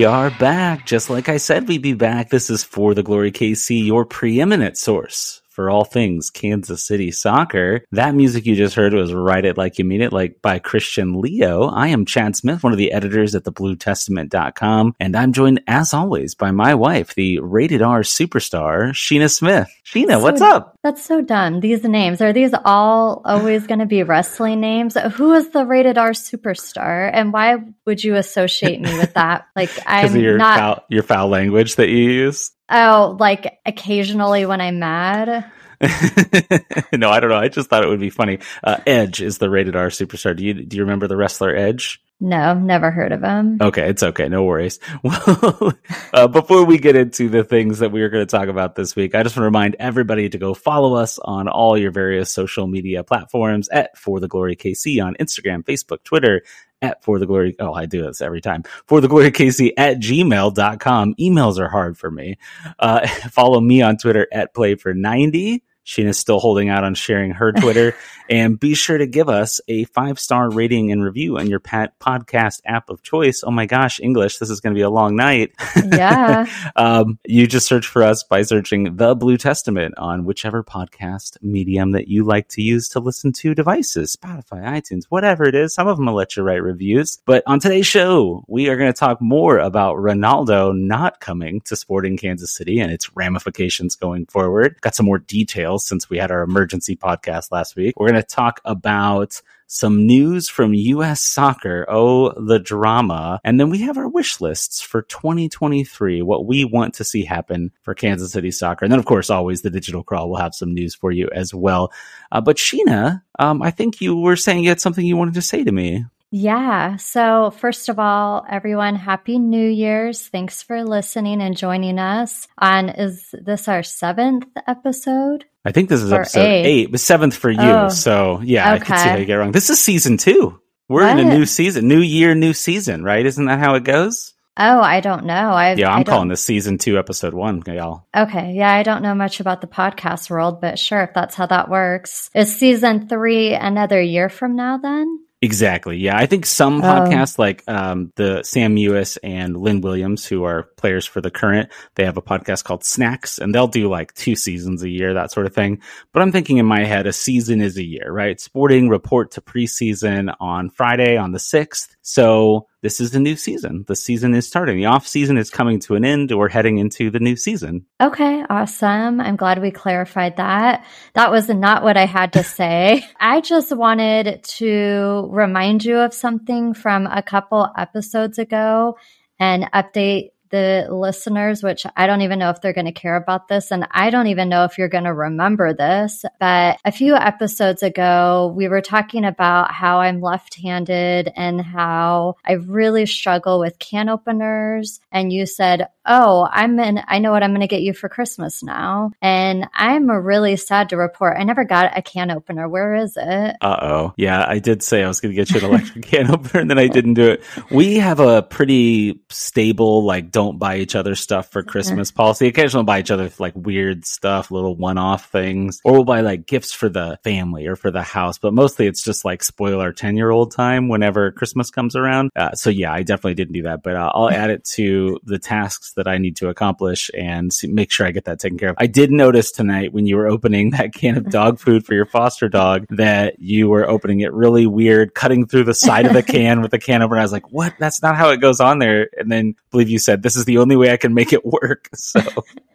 We are back. Just like I said, we'd be back. This is For the Glory KC, your preeminent source for all things Kansas City soccer. That music you just heard was Write It Like You Mean It, like by Christian Leo. I am Chad Smith, one of the editors at thebluetestament.com, and I'm joined as always by my wife, the rated R superstar, Sheena Smith. Sheena, so, what's up? That's so dumb. These names, are these all always going to be wrestling names? Who is the rated R superstar and why would you associate me with that? Like I'm your not foul, your foul language that you use. Oh, like occasionally when I'm mad. no, I don't know. I just thought it would be funny. Uh, Edge is the rated R superstar. Do you do you remember the wrestler Edge? No, never heard of him. Okay, it's okay. No worries. Well, uh, before we get into the things that we are going to talk about this week, I just want to remind everybody to go follow us on all your various social media platforms at For the Glory KC on Instagram, Facebook, Twitter, at for the glory. Oh, I do this every time. For the glory KC at gmail.com. Emails are hard for me. Uh, follow me on Twitter at play for 90. Sheena's still holding out on sharing her Twitter. and be sure to give us a five star rating and review on your pat- podcast app of choice. Oh my gosh, English. This is going to be a long night. Yeah. um, you just search for us by searching The Blue Testament on whichever podcast medium that you like to use to listen to devices, Spotify, iTunes, whatever it is. Some of them will let you write reviews. But on today's show, we are going to talk more about Ronaldo not coming to Sporting Kansas City and its ramifications going forward. Got some more details since we had our emergency podcast last week. We're going to talk about some news from U.S. soccer. Oh, the drama. And then we have our wish lists for 2023, what we want to see happen for Kansas City soccer. And then, of course, always the digital crawl will have some news for you as well. Uh, but Sheena, um, I think you were saying you had something you wanted to say to me. Yeah. So, first of all, everyone, happy New Year's. Thanks for listening and joining us on is this our seventh episode? I think this is or episode eight, eight but seventh for you. Oh, so, yeah, okay. I can see how you get wrong. This is season two. We're what? in a new season, new year, new season, right? Isn't that how it goes? Oh, I don't know. I yeah, I'm calling this season two, episode one, y'all. Okay, yeah, I don't know much about the podcast world, but sure, if that's how that works, is season three another year from now? Then Exactly. Yeah. I think some oh. podcasts like um, the Sam Mewis and Lynn Williams, who are players for the current, they have a podcast called Snacks and they'll do like two seasons a year, that sort of thing. But I'm thinking in my head, a season is a year, right? Sporting report to preseason on Friday on the 6th. So this is the new season. The season is starting. The off season is coming to an end. We're heading into the new season. Okay, awesome. I'm glad we clarified that. That was not what I had to say. I just wanted to remind you of something from a couple episodes ago and update the listeners, which I don't even know if they're going to care about this. And I don't even know if you're going to remember this. But a few episodes ago, we were talking about how I'm left handed and how I really struggle with can openers. And you said, Oh, I'm in, I know what I'm going to get you for Christmas now. And I'm really sad to report I never got a can opener. Where is it? Uh oh. Yeah, I did say I was going to get you an electric can opener and then I didn't do it. We have a pretty stable, like, don't buy each other stuff for Christmas policy. Occasionally we'll buy each other like weird stuff, little one off things, or we'll buy like gifts for the family or for the house. But mostly it's just like spoil our 10 year old time whenever Christmas comes around. Uh, so yeah, I definitely didn't do that, but uh, I'll add it to the tasks that I need to accomplish and see, make sure I get that taken care of. I did notice tonight when you were opening that can of dog food for your foster dog that you were opening it really weird, cutting through the side of the can with the can opener. I was like, what? That's not how it goes on there. And then I believe you said, this is the only way I can make it work. So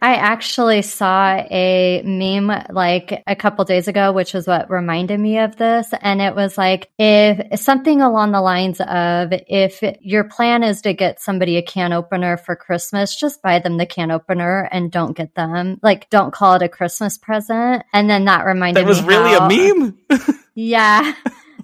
I actually saw a meme like a couple days ago, which was what reminded me of this. And it was like, if something along the lines of, if your plan is to get somebody a can opener for Christmas, just buy them the can opener and don't get them, like, don't call it a Christmas present. And then that reminded me. That was me really how, a meme? yeah.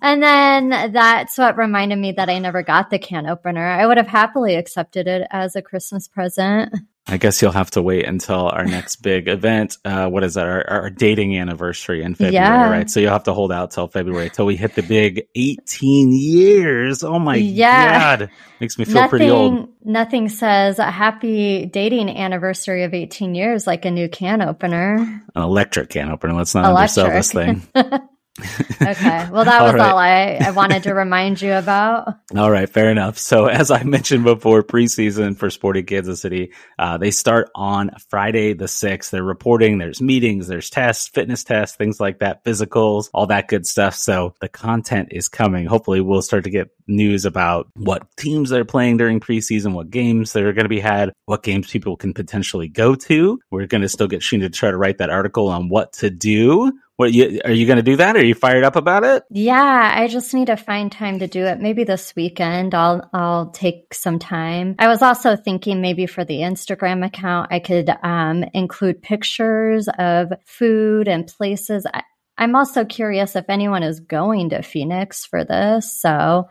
And then that's what reminded me that I never got the can opener. I would have happily accepted it as a Christmas present. I guess you'll have to wait until our next big event. Uh, what is that? Our, our, dating anniversary in February, yeah. right? So you'll have to hold out till February till we hit the big 18 years. Oh my yeah. God. Makes me feel nothing, pretty old. Nothing says a happy dating anniversary of 18 years like a new can opener. An electric can opener. Let's not electric. undersell this thing. okay. Well, that was all, right. all I, I wanted to remind you about. All right. Fair enough. So, as I mentioned before, preseason for Sporting Kansas City, uh, they start on Friday the 6th. They're reporting, there's meetings, there's tests, fitness tests, things like that, physicals, all that good stuff. So, the content is coming. Hopefully, we'll start to get news about what teams they're playing during preseason, what games that are going to be had, what games people can potentially go to. We're going to still get Sheena to try to write that article on what to do what you are you going to do that? Are you fired up about it? Yeah, I just need to find time to do it. Maybe this weekend I'll I'll take some time. I was also thinking maybe for the Instagram account I could um, include pictures of food and places. I, I'm also curious if anyone is going to Phoenix for this. So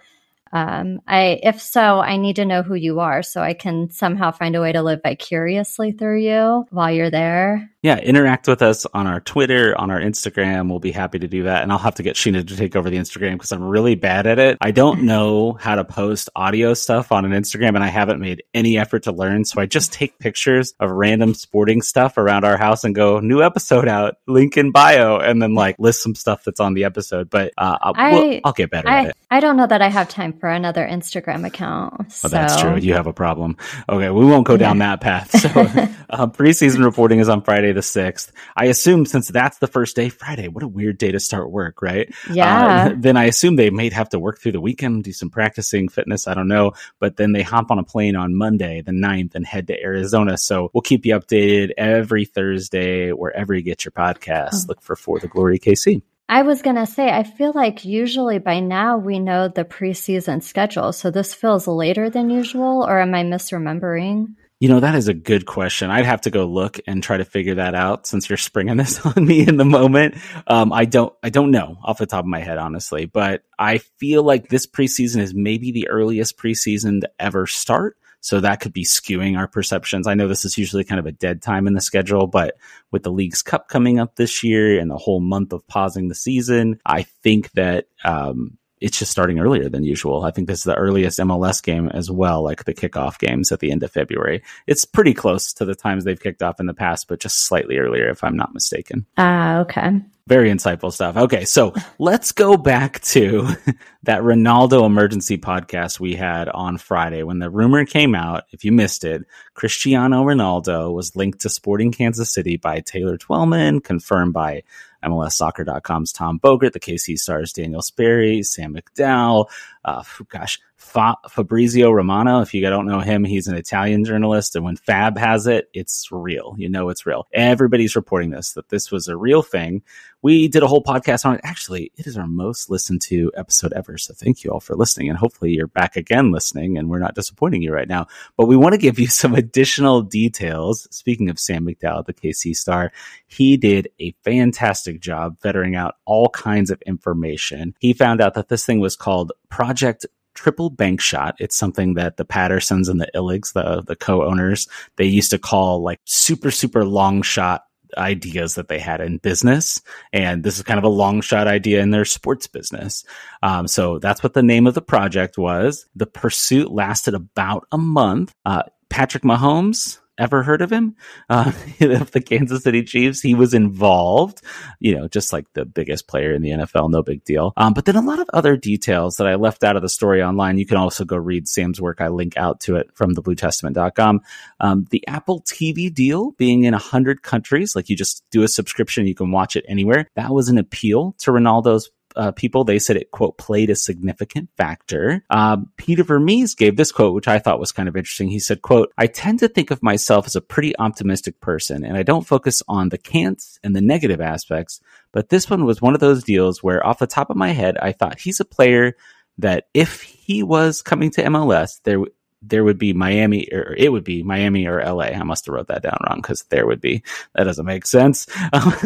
um, I, if so, I need to know who you are so I can somehow find a way to live vicariously through you while you're there yeah, interact with us on our Twitter, on our Instagram. We'll be happy to do that. And I'll have to get Sheena to take over the Instagram because I'm really bad at it. I don't know how to post audio stuff on an Instagram and I haven't made any effort to learn. So I just take pictures of random sporting stuff around our house and go, new episode out, link in bio, and then like list some stuff that's on the episode. But uh, I'll, I, will I'll get better I, at it. I don't know that I have time for another Instagram account. So. Oh, that's true. You have a problem. Okay. We won't go down that path. So uh, preseason reporting is on Friday the 6th. I assume since that's the first day, Friday, what a weird day to start work, right? Yeah. Uh, then I assume they may have to work through the weekend, do some practicing, fitness, I don't know. But then they hop on a plane on Monday, the 9th, and head to Arizona. So we'll keep you updated every Thursday, wherever you get your podcast. Oh. Look for For the Glory KC. I was going to say, I feel like usually by now we know the preseason schedule. So this feels later than usual, or am I misremembering? You know, that is a good question. I'd have to go look and try to figure that out since you're springing this on me in the moment. Um, I don't, I don't know off the top of my head, honestly, but I feel like this preseason is maybe the earliest preseason to ever start. So that could be skewing our perceptions. I know this is usually kind of a dead time in the schedule, but with the Leagues Cup coming up this year and the whole month of pausing the season, I think that, um, it's just starting earlier than usual. I think this is the earliest MLS game as well, like the kickoff games at the end of February. It's pretty close to the times they've kicked off in the past, but just slightly earlier, if I'm not mistaken. Ah, uh, okay. Very insightful stuff. Okay, so let's go back to that Ronaldo emergency podcast we had on Friday when the rumor came out. If you missed it, Cristiano Ronaldo was linked to Sporting Kansas City by Taylor Twellman, confirmed by MLSsoccer.com's Tom Bogert, the KC Stars Daniel Sperry, Sam McDowell, uh, gosh, Fa- Fabrizio Romano. If you don't know him, he's an Italian journalist. And when Fab has it, it's real. You know, it's real. Everybody's reporting this, that this was a real thing. We did a whole podcast on it. Actually, it is our most listened to episode ever. So thank you all for listening. And hopefully you're back again listening and we're not disappointing you right now. But we want to give you some additional details. Speaking of Sam McDowell, the KC star, he did a fantastic job vetting out all kinds of information. He found out that this thing was called Project triple bank shot. It's something that the Pattersons and the Illigs, the, the co-owners, they used to call like super, super long shot ideas that they had in business. And this is kind of a long shot idea in their sports business. Um, so that's what the name of the project was. The pursuit lasted about a month. Uh, Patrick Mahomes, ever heard of him? Uh, of the Kansas City Chiefs, he was involved, you know, just like the biggest player in the NFL, no big deal. Um, but then a lot of other details that I left out of the story online. You can also go read Sam's work. I link out to it from thebluetestament.com. Um, the Apple TV deal being in 100 countries, like you just do a subscription, you can watch it anywhere. That was an appeal to Ronaldo's uh, people, they said it, quote, played a significant factor. Um, Peter Vermes gave this quote, which I thought was kind of interesting. He said, quote, I tend to think of myself as a pretty optimistic person and I don't focus on the can'ts and the negative aspects. But this one was one of those deals where off the top of my head, I thought he's a player that if he was coming to MLS, there there would be Miami or it would be Miami or LA. I must have wrote that down wrong because there would be. That doesn't make sense.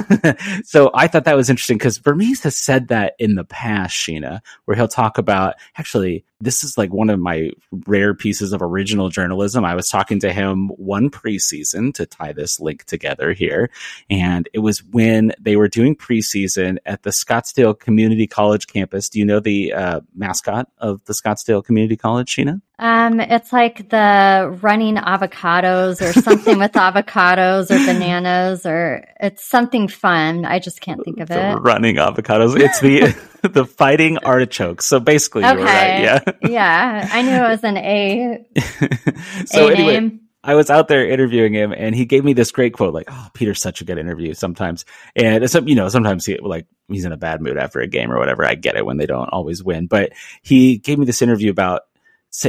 so I thought that was interesting because Vermes has said that in the past, Sheena, where he'll talk about actually this is like one of my rare pieces of original journalism. I was talking to him one preseason to tie this link together here. And it was when they were doing preseason at the Scottsdale Community College campus. Do you know the uh, mascot of the Scottsdale Community College, Sheena? Um, it's like the running avocados or something with avocados or bananas or it's something fun. I just can't think of the it. Running avocados. It's the the fighting artichokes. So basically, okay. you were right. Yeah, yeah. I knew it was an A. so a anyway, name. I was out there interviewing him, and he gave me this great quote, like, "Oh, Peter's such a good interview." Sometimes, and some, you know, sometimes he like he's in a bad mood after a game or whatever. I get it when they don't always win, but he gave me this interview about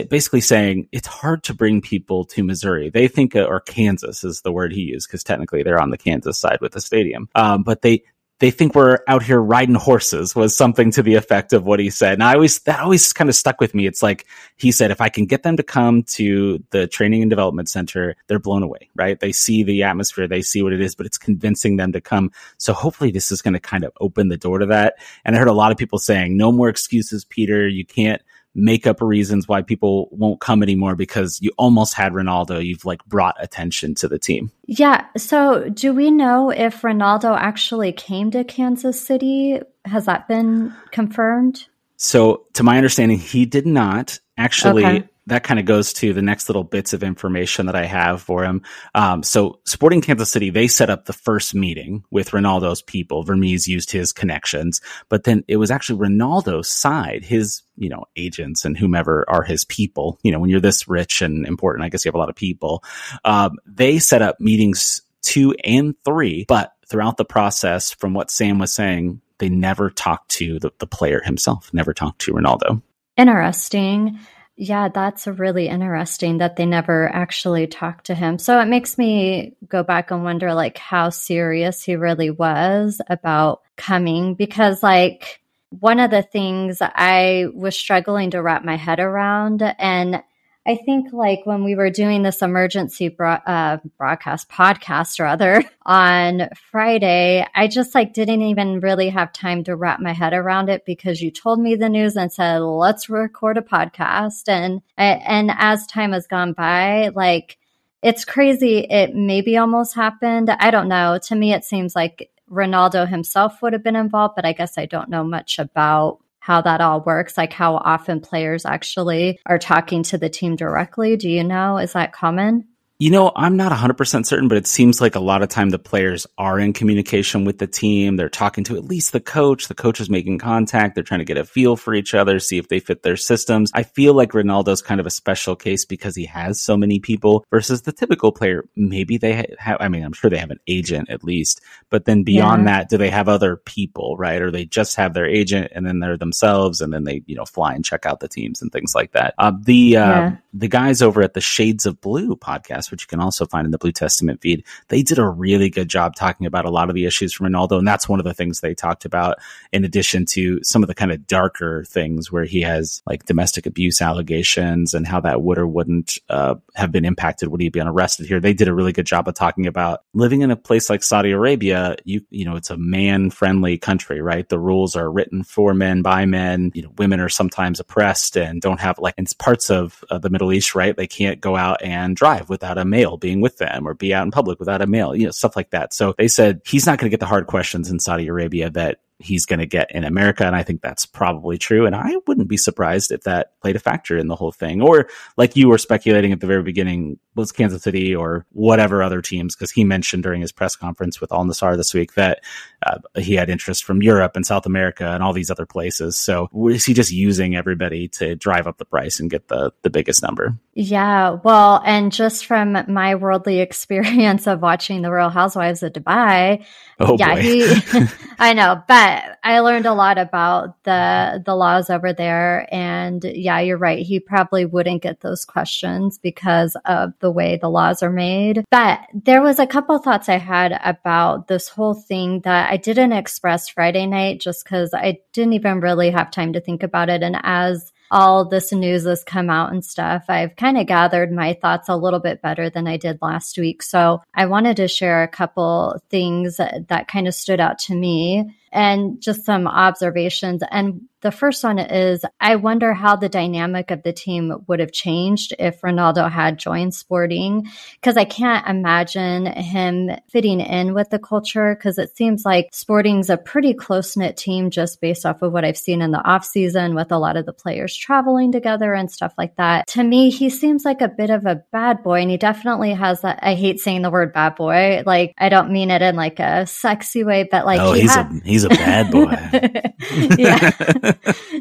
basically saying it's hard to bring people to Missouri. They think, uh, or Kansas is the word he used, because technically they're on the Kansas side with the stadium. Um, but they, they think we're out here riding horses was something to the effect of what he said. And I always, that always kind of stuck with me. It's like he said, if I can get them to come to the training and development center, they're blown away, right? They see the atmosphere, they see what it is, but it's convincing them to come. So hopefully this is going to kind of open the door to that. And I heard a lot of people saying, no more excuses, Peter. You can't, make up reasons why people won't come anymore because you almost had Ronaldo. You've like brought attention to the team. Yeah. So, do we know if Ronaldo actually came to Kansas City? Has that been confirmed? So, to my understanding, he did not actually. Okay that kind of goes to the next little bits of information that I have for him. Um, so Sporting Kansas City, they set up the first meeting with Ronaldo's people. Vermes used his connections, but then it was actually Ronaldo's side, his, you know, agents and whomever are his people. You know, when you're this rich and important, I guess you have a lot of people. Um, they set up meetings two and three, but throughout the process, from what Sam was saying, they never talked to the, the player himself, never talked to Ronaldo. Interesting. Yeah, that's really interesting that they never actually talked to him. So it makes me go back and wonder like how serious he really was about coming because like one of the things I was struggling to wrap my head around and I think like when we were doing this emergency bro- uh, broadcast podcast or other on Friday, I just like didn't even really have time to wrap my head around it because you told me the news and said, let's record a podcast. And, and as time has gone by, like it's crazy. It maybe almost happened. I don't know. To me, it seems like Ronaldo himself would have been involved, but I guess I don't know much about how that all works, like how often players actually are talking to the team directly. Do you know? Is that common? You know, I'm not 100% certain, but it seems like a lot of time the players are in communication with the team. They're talking to at least the coach. The coach is making contact. They're trying to get a feel for each other, see if they fit their systems. I feel like Ronaldo's kind of a special case because he has so many people versus the typical player. Maybe they have, I mean, I'm sure they have an agent at least, but then beyond yeah. that, do they have other people, right? Or they just have their agent and then they're themselves and then they, you know, fly and check out the teams and things like that. Uh, the, uh, yeah. the guys over at the Shades of Blue podcast, podcast, which you can also find in the Blue Testament feed, they did a really good job talking about a lot of the issues from Ronaldo. And that's one of the things they talked about, in addition to some of the kind of darker things where he has like domestic abuse allegations and how that would or wouldn't uh, have been impacted would he been arrested here. They did a really good job of talking about living in a place like Saudi Arabia. You, you know, it's a man friendly country, right? The rules are written for men by men. You know, women are sometimes oppressed and don't have like in parts of uh, the Middle East, right? They can't go out and drive without a male being with them or be out in public without a male, you know, stuff like that. So they said he's not going to get the hard questions in Saudi Arabia that he's going to get in America. And I think that's probably true. And I wouldn't be surprised if that played a factor in the whole thing. Or like you were speculating at the very beginning, was Kansas City or whatever other teams, because he mentioned during his press conference with Al Nassr this week that uh, he had interest from Europe and South America and all these other places. So is he just using everybody to drive up the price and get the, the biggest number? Yeah. Well, and just from my worldly experience of watching the Real Housewives of Dubai, oh yeah, boy. he, I know, but I learned a lot about the the laws over there, and yeah, you're right. He probably wouldn't get those questions because of the way the laws are made. But there was a couple thoughts I had about this whole thing that I didn't express Friday night, just because I didn't even really have time to think about it. And as all this news has come out and stuff, I've kind of gathered my thoughts a little bit better than I did last week. So I wanted to share a couple things that, that kind of stood out to me and just some observations. And the first one is I wonder how the dynamic of the team would have changed if Ronaldo had joined Sporting, because I can't imagine him fitting in with the culture, because it seems like Sporting's a pretty close knit team just based off of what I've seen in the off season with a lot of the players traveling together and stuff like that. To me, he seems like a bit of a bad boy, and he definitely has that. I hate saying the word bad boy. Like, I don't mean it in like a sexy way, but like, oh, he he's a he's a bad boy. yeah,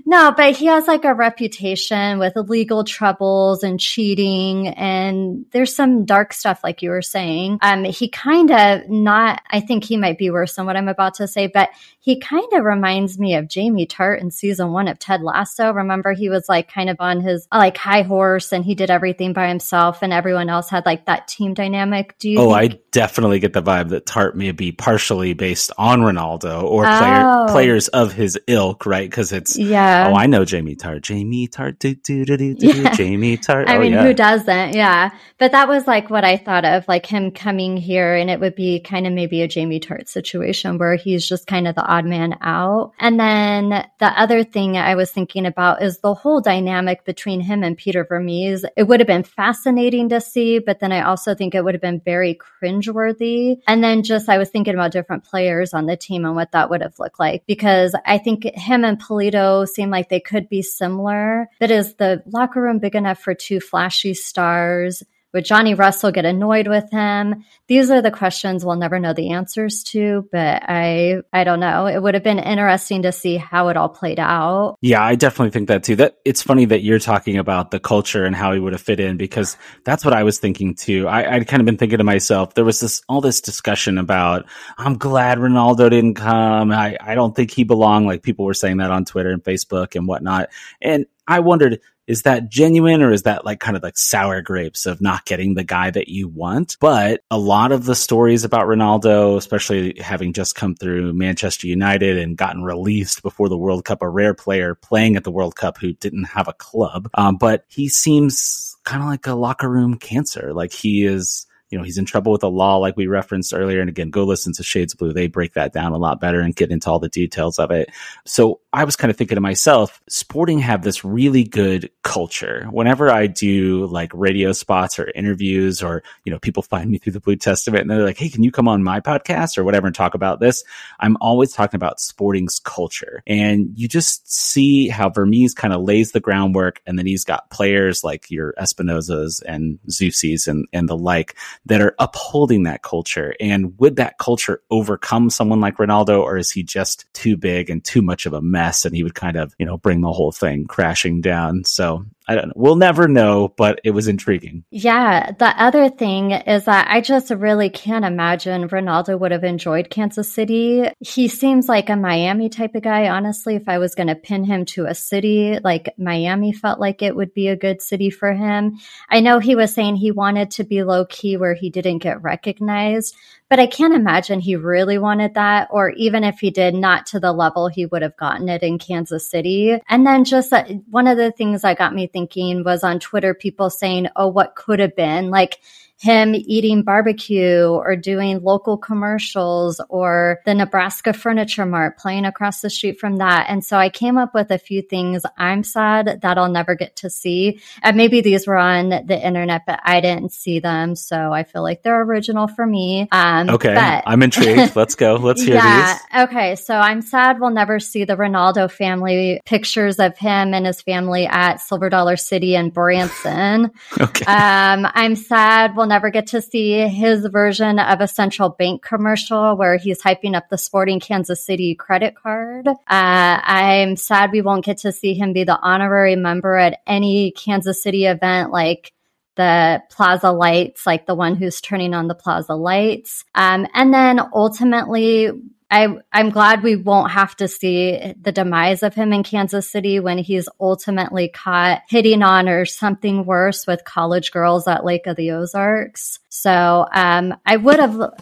no, but he has like a reputation with legal troubles and cheating, and there's some dark stuff, like you were saying. Um, he kind of not. I think he might be worse than what I'm about to say, but he kind of reminds me of Jamie Tartt in season one of Ted Lasso. Remember, he was like kind of on his like high horse, and he did everything by himself, and everyone else had like that team dynamic. Do you? Oh, think- I definitely get the vibe that Tartt may be partially based on Ronaldo or player, oh. players of his ilk, right? Because it's yeah. Oh, I know Jamie Tartt. Jamie Tartt. Do, do, do, do, yeah. Jamie Tartt. I oh, mean, yeah. who doesn't? Yeah, but that was like what I thought of, like him coming here, and it would be kind of maybe a Jamie Tartt situation where he's just kind of the odd man out. And then the other thing I was thinking about is the whole dynamic between him and Peter Vermes. It would have been fascinating to see, but then I also think it would have been very cringeworthy. And then just I was thinking about different players on the team and what that would have looked like because I think him and Pulido seem like they could be similar. But is the locker room big enough for two flashy stars? Would Johnny Russell get annoyed with him? These are the questions we'll never know the answers to, but I I don't know. It would have been interesting to see how it all played out. Yeah, I definitely think that too. That it's funny that you're talking about the culture and how he would have fit in because that's what I was thinking too. I, I'd kind of been thinking to myself, there was this all this discussion about I'm glad Ronaldo didn't come. I, I don't think he belonged. Like people were saying that on Twitter and Facebook and whatnot. And I wondered, is that genuine or is that like kind of like sour grapes of not getting the guy that you want? But a lot of the stories about Ronaldo, especially having just come through Manchester United and gotten released before the World Cup, a rare player playing at the World Cup who didn't have a club. Um, but he seems kind of like a locker room cancer. Like he is you know, he's in trouble with the law, like we referenced earlier. And again, go listen to Shades Blue. They break that down a lot better and get into all the details of it. So I was kind of thinking to myself, sporting have this really good culture. Whenever I do like radio spots or interviews or, you know, people find me through the Blue Testament and they're like, Hey, can you come on my podcast or whatever and talk about this? I'm always talking about sporting's culture. And you just see how Vermes kind of lays the groundwork and then he's got players like your Espinozas and Zusis and, and the like that are upholding that culture. And would that culture overcome someone like Ronaldo, or is he just too big and too much of a mess and he would kind of, you know, bring the whole thing crashing down? So I don't know. We'll never know, but it was intriguing. Yeah. The other thing is that I just really can't imagine Ronaldo would have enjoyed Kansas City. He seems like a Miami type of guy. Honestly, if I was going to pin him to a city, like Miami felt like it would be a good city for him. I know he was saying he wanted to be low key where he didn't get recognized, but I can't imagine he really wanted that, or even if he did, not to the level he would have gotten it in Kansas City. And then just uh, one of the things that got me thinking was on Twitter, people saying, oh, what could have been? Like, him eating barbecue or doing local commercials or the Nebraska Furniture Mart playing across the street from that. And so I came up with a few things I'm sad that I'll never get to see. And maybe these were on the internet, but I didn't see them. So I feel like they're original for me. Um, okay. But, I'm intrigued. Let's go. Let's hear yeah, these. Okay. So I'm sad we'll never see the Ronaldo family pictures of him and his family at Silver Dollar City in Branson. okay. Um, I'm sad we'll we'll never get to see his version of a central bank commercial where he's hyping up the sporting Kansas City credit card. Uh, I'm sad we won't get to see him be the honorary member at any Kansas City event like the plaza lights, like the one who's turning on the plaza lights. Um, and then ultimately, I, I'm glad we won't have to see the demise of him in Kansas City when he's ultimately caught hitting on or something worse with college girls at Lake of the Ozarks. So um, I would have.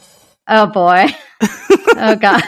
Oh boy. oh God.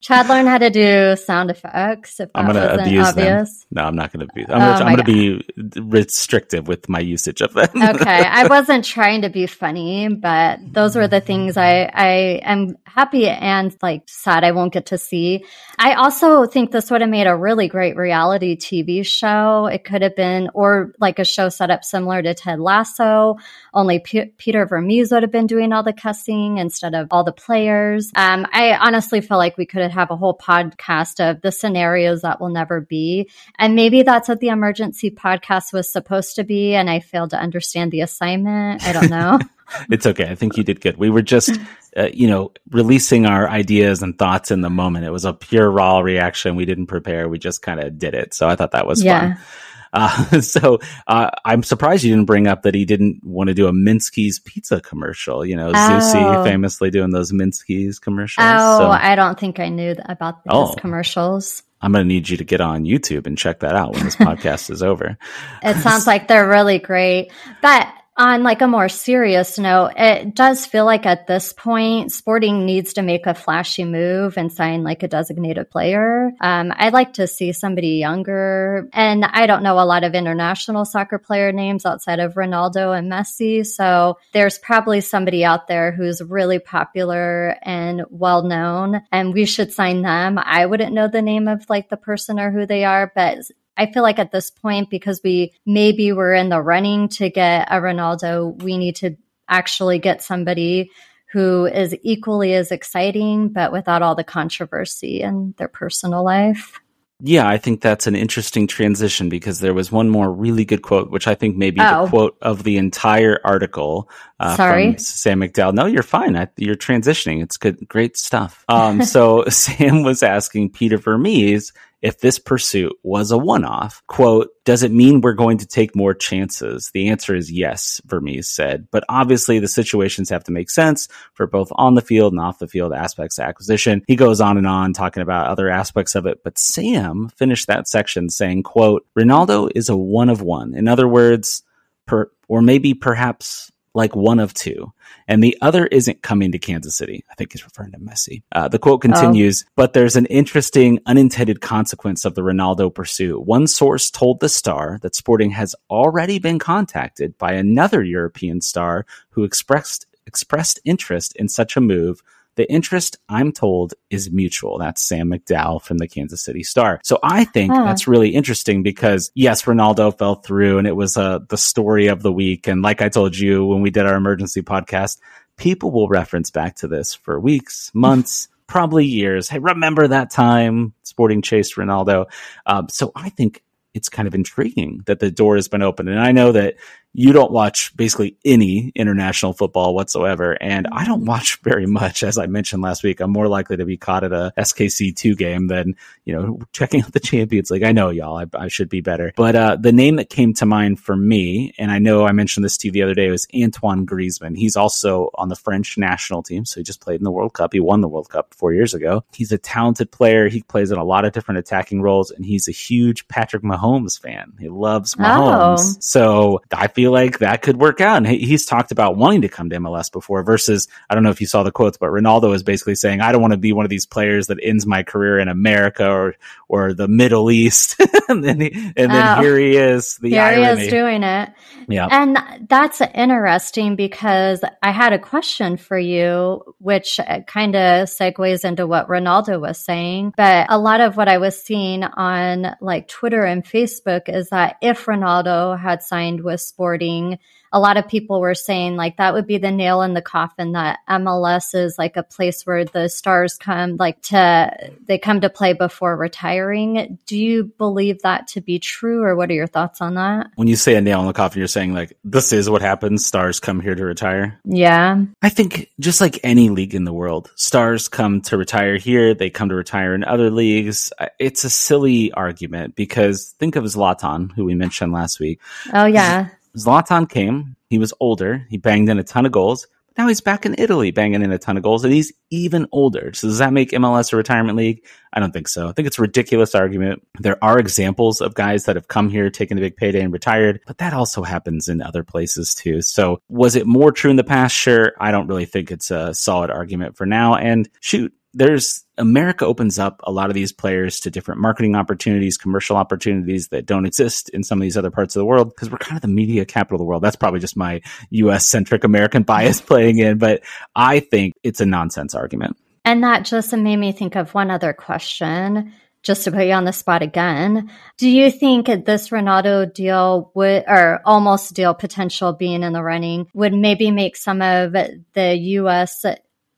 Chad learned how to do sound effects. If that I'm going to abuse obvious. them. No, I'm not going to abuse. I'm Oh going to be restrictive with my usage of them. okay i wasn't trying to be funny but those were the things i i am happy and like sad i won't get to see i also think this would have made a really great reality tv show it could have been or like a show set up similar to ted lasso only P- peter vermes would have been doing all the cussing instead of all the players um, i honestly feel like we could have a whole podcast of the scenarios that will never be and maybe that's what the emergency podcast was supposed to be. And I failed to understand the assignment. I don't know. it's okay. I think you did good. We were just, uh, you know, releasing our ideas and thoughts in the moment. It was a pure raw reaction. We didn't prepare. We just kind of did it. So I thought that was Yeah. fun. Uh, so uh, I'm surprised you didn't bring up that he didn't want to do a Minsky's pizza commercial. You know, Zusi Oh. famously doing those Minsky's commercials. oh, so I don't think I knew about these Oh. commercials. I'm going to need you to get on YouTube and check that out when this podcast is over. It sounds like they're really great. But on like a more serious note, it does feel like at this point, Sporting needs to make a flashy move and sign like a designated player. Um, I'd like to see somebody younger, and I don't know a lot of international soccer player names outside of Ronaldo and Messi. So there's probably somebody out there who's really popular and well known, and we should sign them. I wouldn't know the name of like the person or who they are, but I feel like at this point, because we maybe were in the running to get a Ronaldo, we need to actually get somebody who is equally as exciting, but without all the controversy in their personal life. Yeah, I think that's an interesting transition because there was one more really good quote, which I think may be Oh. the quote of the entire article. Uh, Sorry. from Sam McDowell. No, you're fine. I, you're transitioning. It's good, great stuff. Um, so Sam was asking Peter Vermes if this pursuit was a one-off. Quote: Does it mean we're going to take more chances? The answer is yes, Vermes said. But obviously, the situations have to make sense for both on the field and off the field aspects of acquisition. He goes on and on talking about other aspects of it, but Sam finished that section saying, quote, Ronaldo is a one of one. In other words, per, or maybe perhaps like one of two. And the other isn't coming to Kansas City. I think he's referring to Messi. Uh, the quote continues, but there's an interesting unintended consequence of the Ronaldo pursuit. One source told the star that Sporting has already been contacted by another European star who expressed expressed interest in such a move. The interest, I'm told, is mutual. That's Sam McDowell from the Kansas City Star. So I think Huh. that's really interesting because yes, Ronaldo fell through and it was uh, the story of the week. And like I told you when we did our emergency podcast, people will reference back to this for weeks, months, probably years. Hey, remember that time Sporting chased Ronaldo? Um, so I think it's kind of intriguing that the door has been opened. And I know that you don't watch basically any international football whatsoever. And I don't watch very much. As I mentioned last week, I'm more likely to be caught at a SKC2 game than, you know, checking out the Champions League. I know y'all, I, I should be better. But uh, the name that came to mind for me, and I know I mentioned this to you the other day, was Antoine Griezmann. He's also on the French national team. So he just played in the World Cup. He won the World Cup four years ago. He's a talented player. He plays in a lot of different attacking roles, and he's a huge Patrick Mahomes fan. He loves Mahomes. Oh. So I feel like that could work out. And he's talked about wanting to come to MLS before versus, I don't know if you saw the quotes, but Ronaldo is basically saying, I don't want to be one of these players that ends my career in America or, or the Middle East. and then, he, and then Oh. here he is, the Here irony. he is doing it. yeah. And that's interesting because I had a question for you, which uh, kind of segues into what Ronaldo was saying. But a lot of what I was seeing on like Twitter and Facebook is that if Ronaldo had signed with Sporting, a lot of people were saying like that would be the nail in the coffin that MLS is like a place where the stars come like to they come to play before retiring. Do you believe that to be true or what are your thoughts on that? When you say a nail in the coffin, you're saying like, this is what happens. Stars come here to retire. Yeah. I think just like any league in the world, stars come to retire here. They come to retire in other leagues. It's a silly argument because think of Zlatan, who we mentioned last week. Oh yeah. Zlatan came. He was older. He banged in a ton of goals. Now he's back in Italy banging in a ton of goals, and he's even older. So does that make MLS a retirement league? I don't think so. I think it's a ridiculous argument. There are examples of guys that have come here, taken a big payday, and retired, but that also happens in other places too. So was it more true in the past? Sure. I don't really think it's a solid argument for now. And shoot, there's America opens up a lot of these players to different marketing opportunities, commercial opportunities that don't exist in some of these other parts of the world because we're kind of the media capital of the world. That's probably just my US centric American bias playing in, but I think it's a nonsense argument. And that just made me think of one other question just to put you on the spot again, do you think this Ronaldo deal would, or almost deal potential being in the running, would maybe make some of the U.S.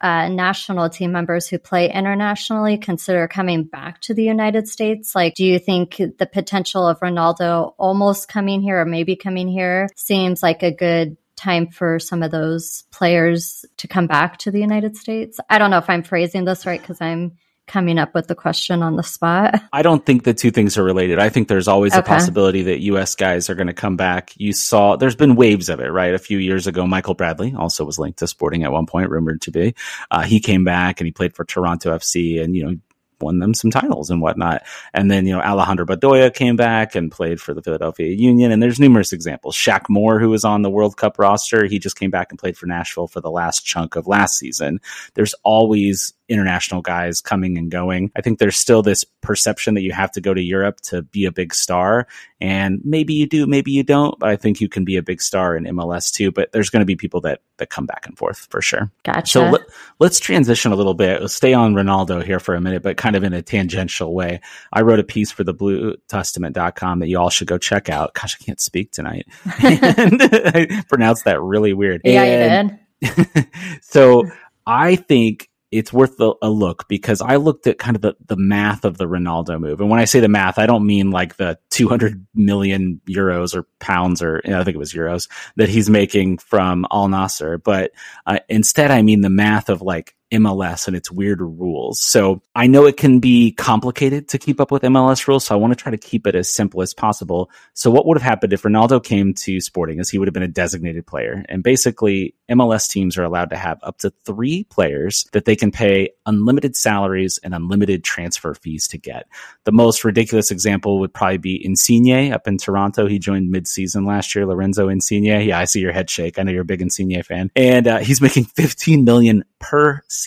Uh, national team members who play internationally consider coming back to the United States? Like, do you think the potential of Ronaldo almost coming here or maybe coming here seems like a good time for some of those players to come back to the United States? I don't know if I'm phrasing this right because I'm coming up with the question on the spot. I don't think the two things are related. I think there's always okay. a possibility that US guys are going to come back. You saw there's been waves of it, right? A few years ago, Michael Bradley also was linked to Sporting at one point, rumored to be. Uh, he came back and he played for Toronto FC and, you know, won them some titles and whatnot. And then, you know, Alejandro Bedoya came back and played for the Philadelphia Union. And there's numerous examples. Shaq Moore, who was on the World Cup roster, he just came back and played for Nashville for the last chunk of last season. There's always international guys coming and going. I think there's still this perception that you have to go to Europe to be a big star. And maybe you do, maybe you don't, but I think you can be a big star in MLS too. But there's going to be people that, that come back and forth for sure. Gotcha. So let, let's transition a little bit. Let's stay on Ronaldo here for a minute, but kind of in a tangential way. I wrote a piece for the bluetestament.com that you all should go check out. Gosh, I can't speak tonight. and I pronounced that really weird. Yeah, and, you did. so I think it's worth a, look because I looked at kind of the, the math of the Ronaldo move. And when I say the math, I don't mean like the 200 million euros or pounds or you know, I think it was euros that he's making from Al Nassr. but uh, instead I mean the math of like MLS and its weird rules. So I know it can be complicated to keep up with MLS rules. So I want to try to keep it as simple as possible. So what would have happened if Ronaldo came to Sporting is he would have been a designated player. And basically MLS teams are allowed to have up to three players that they can pay unlimited salaries and unlimited transfer fees to get. The most ridiculous example would probably be Insigne up in Toronto. He joined mid-season last year, Lorenzo Insigne. Yeah, I see your head shake. I know you're a big Insigne fan. And uh, he's making 15 million per season.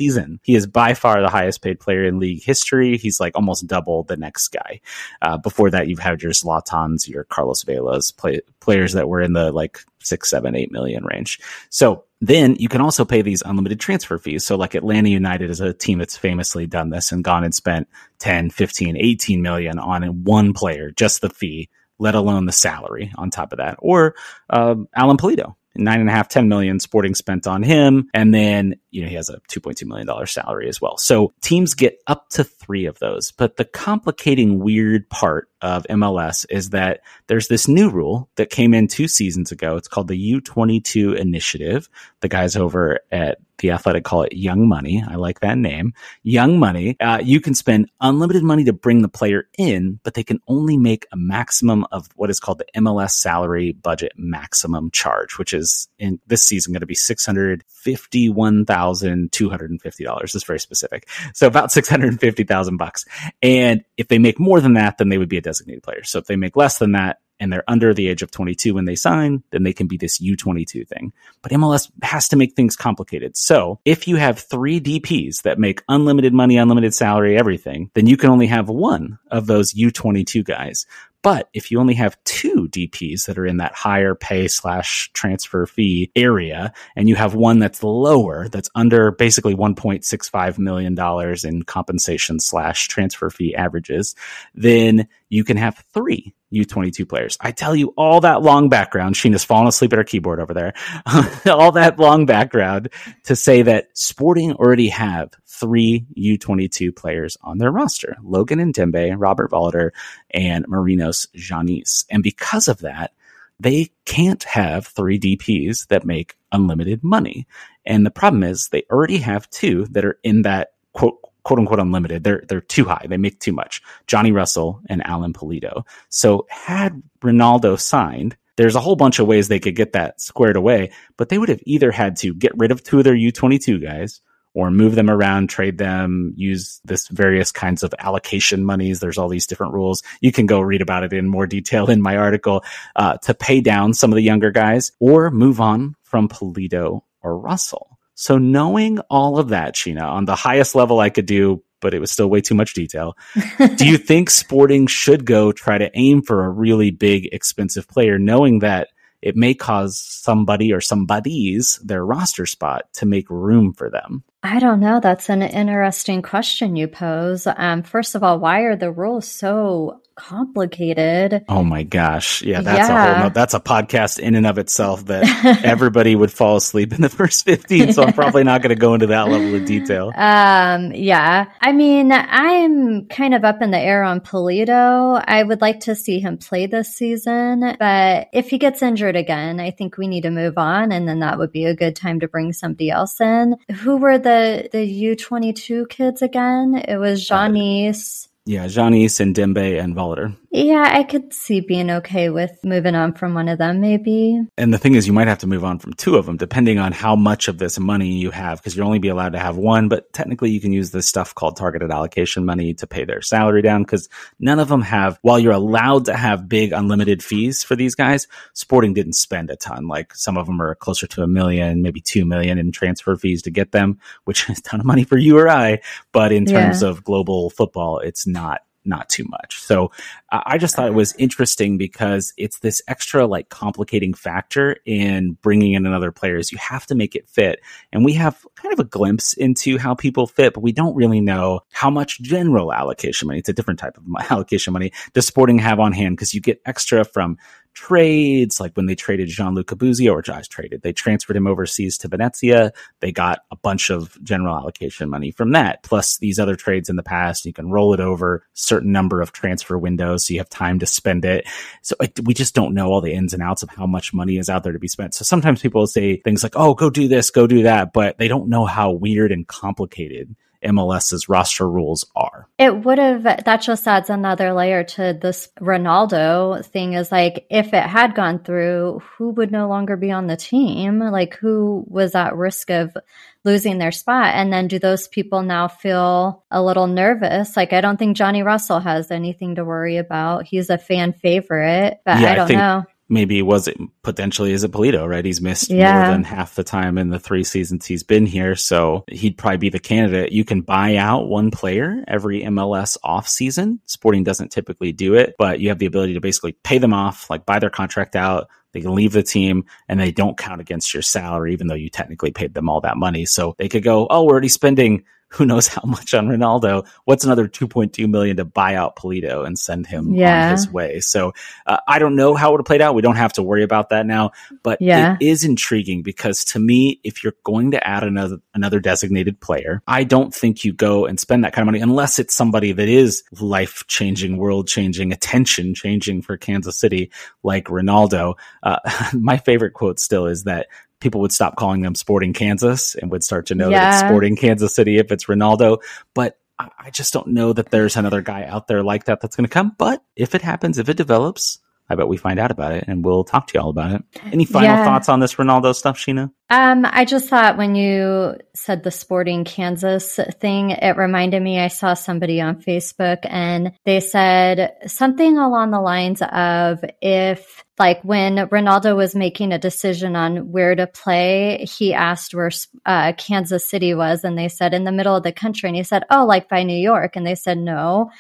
He is by far the highest paid player in league history. He's like almost double the next guy. Uh, before that, you've had your Zlatans, your Carlos Velas, play, players that were in the like six, seven, eight million range. So then you can also pay these unlimited transfer fees. So like Atlanta United is a team that's famously done this and gone and spent 10, 15, 18 million on one player, just the fee, let alone the salary on top of that. Or um, Alan Pulido nine and a half, 10 million sporting spent on him. And then, you know, he has a $2.2 million salary as well. So teams get up to three of those. But the complicating weird part of MLS is that there's this new rule that came in two seasons ago. It's called the U22 initiative. The guys over at the Athletic call it Young Money. I like that name. Young Money. Uh, you can spend unlimited money to bring the player in, but they can only make a maximum of what is called the MLS salary budget maximum charge, which is in this season going to be six hundred fifty-one thousand two hundred and fifty dollars. That's very specific. So about six hundred fifty thousand bucks. And if they make more than that, then they would be a designated player. So if they make less than that, and they're under the age of 22 when they sign, then they can be this U22 thing. But MLS has to make things complicated. So if you have three DPs that make unlimited money, unlimited salary, everything, then you can only have one of those U22 guys. But if you only have two DPs that are in that higher pay slash transfer fee area, and you have one that's lower, that's under basically $1.65 million in compensation slash transfer fee averages, then you can have three U22 players. I tell you all that long background. Sheena's fallen asleep at her keyboard over there. all that long background to say that Sporting already have three U22 players on their roster. Logan Ndenbe, Robert Voloder, and Marinos Tzionis. And because of that, they can't have three DPs that make unlimited money. And the problem is they already have two that are in that quote quote unquote unlimited. They're they're too high. They make too much. Johnny Russell and Alan Pulido. So had Ronaldo signed, there's a whole bunch of ways they could get that squared away, but they would have either had to get rid of two of their U22 guys or move them around, trade them, use this various kinds of allocation monies. There's all these different rules. You can go read about it in more detail in my article uh, to pay down some of the younger guys or move on from Pulido or Russell. So knowing all of that, Sheena, on the highest level I could do, but it was still way too much detail. do you think sporting should go try to aim for a really big, expensive player, knowing that it may cause somebody or somebody's their roster spot to make room for them? I don't know. That's an interesting question you pose. Um, first of all, why are the rules so complicated. Oh my gosh. Yeah, that's yeah. a whole that's a podcast in and of itself that everybody would fall asleep in the first 15, so I'm probably not going to go into that level of detail. Um yeah. I mean, I'm kind of up in the air on Pulido. I would like to see him play this season, but if he gets injured again, I think we need to move on and then that would be a good time to bring somebody else in. Who were the the U22 kids again? It was Jean-Yves yeah, Jean-Yves and Ndenbe and Voloder. Yeah, I could see being okay with moving on from one of them, maybe. And the thing is, you might have to move on from two of them, depending on how much of this money you have, because you'll only be allowed to have one. But technically, you can use this stuff called targeted allocation money to pay their salary down, because none of them have, while you're allowed to have big unlimited fees for these guys, Sporting didn't spend a ton. Like some of them are closer to a million, maybe two million in transfer fees to get them, which is a ton of money for you or I. But in terms yeah. of global football, it's not not too much. So uh, I just thought it was interesting because it's this extra like complicating factor in bringing in another player is you have to make it fit. And we have kind of a glimpse into how people fit, but we don't really know how much general allocation money, it's a different type of allocation money, does Sporting have on hand because you get extra from trades, like when they traded Gianluca Busio or Josh traded, they transferred him overseas to Venezia. They got a bunch of general allocation money from that. Plus these other trades in the past, you can roll it over certain number of transfer windows. So you have time to spend it. So it, we just don't know all the ins and outs of how much money is out there to be spent. So sometimes people say things like, Oh, go do this, go do that, but they don't know how weird and complicated MLS's roster rules are. It would have, that just adds another layer to this Ronaldo thing is like, if it had gone through, who would no longer be on the team? Like, who was at risk of losing their spot? And then do those people now feel a little nervous? Like, I don't think Johnny Russell has anything to worry about. He's a fan favorite, but yeah, I don't I think- know maybe was it potentially is it Pulido, right? He's missed yeah. more than half the time in the three seasons he's been here. So he'd probably be the candidate. You can buy out one player every MLS off season. Sporting doesn't typically do it, but you have the ability to basically pay them off, like buy their contract out. They can leave the team and they don't count against your salary, even though you technically paid them all that money. So they could go, Oh, we're already spending who knows how much on Ronaldo. What's another 2.2 million to buy out Pulido and send him yeah. on his way? So uh, I don't know how it would have played out. We don't have to worry about that now, but yeah. it is intriguing because to me, if you're going to add another another designated player, I don't think you go and spend that kind of money unless it's somebody that is life changing, world changing, attention changing for Kansas City, like Ronaldo. Uh, my favorite quote still is that people would stop calling them Sporting Kansas and would start to know yeah. that it's Sporting Kansas City if it's Ronaldo. But I just don't know that there's another guy out there like that that's going to come. But if it happens, if it develops, I bet we find out about it and we'll talk to you all about it. Any final yeah. thoughts on this Ronaldo stuff, Sheena? Um, I just thought when you said the sporting Kansas thing, it reminded me I saw somebody on Facebook and they said something along the lines of if like when Ronaldo was making a decision on where to play, he asked where uh, Kansas City was, and they said in the middle of the country, and he said, "Oh, like by New York," and they said no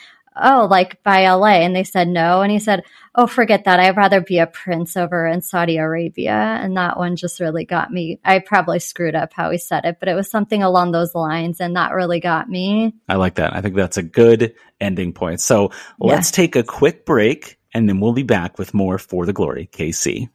oh, like by LA? And they said no. And he said, oh, forget that. I'd rather be a prince over in Saudi Arabia. And that one just really got me. I probably screwed up how he said it, but it was something along those lines. And that really got me. I like that. I think that's a good ending point. So let's yeah. take a quick break and then we'll be back with more for the glory, KC.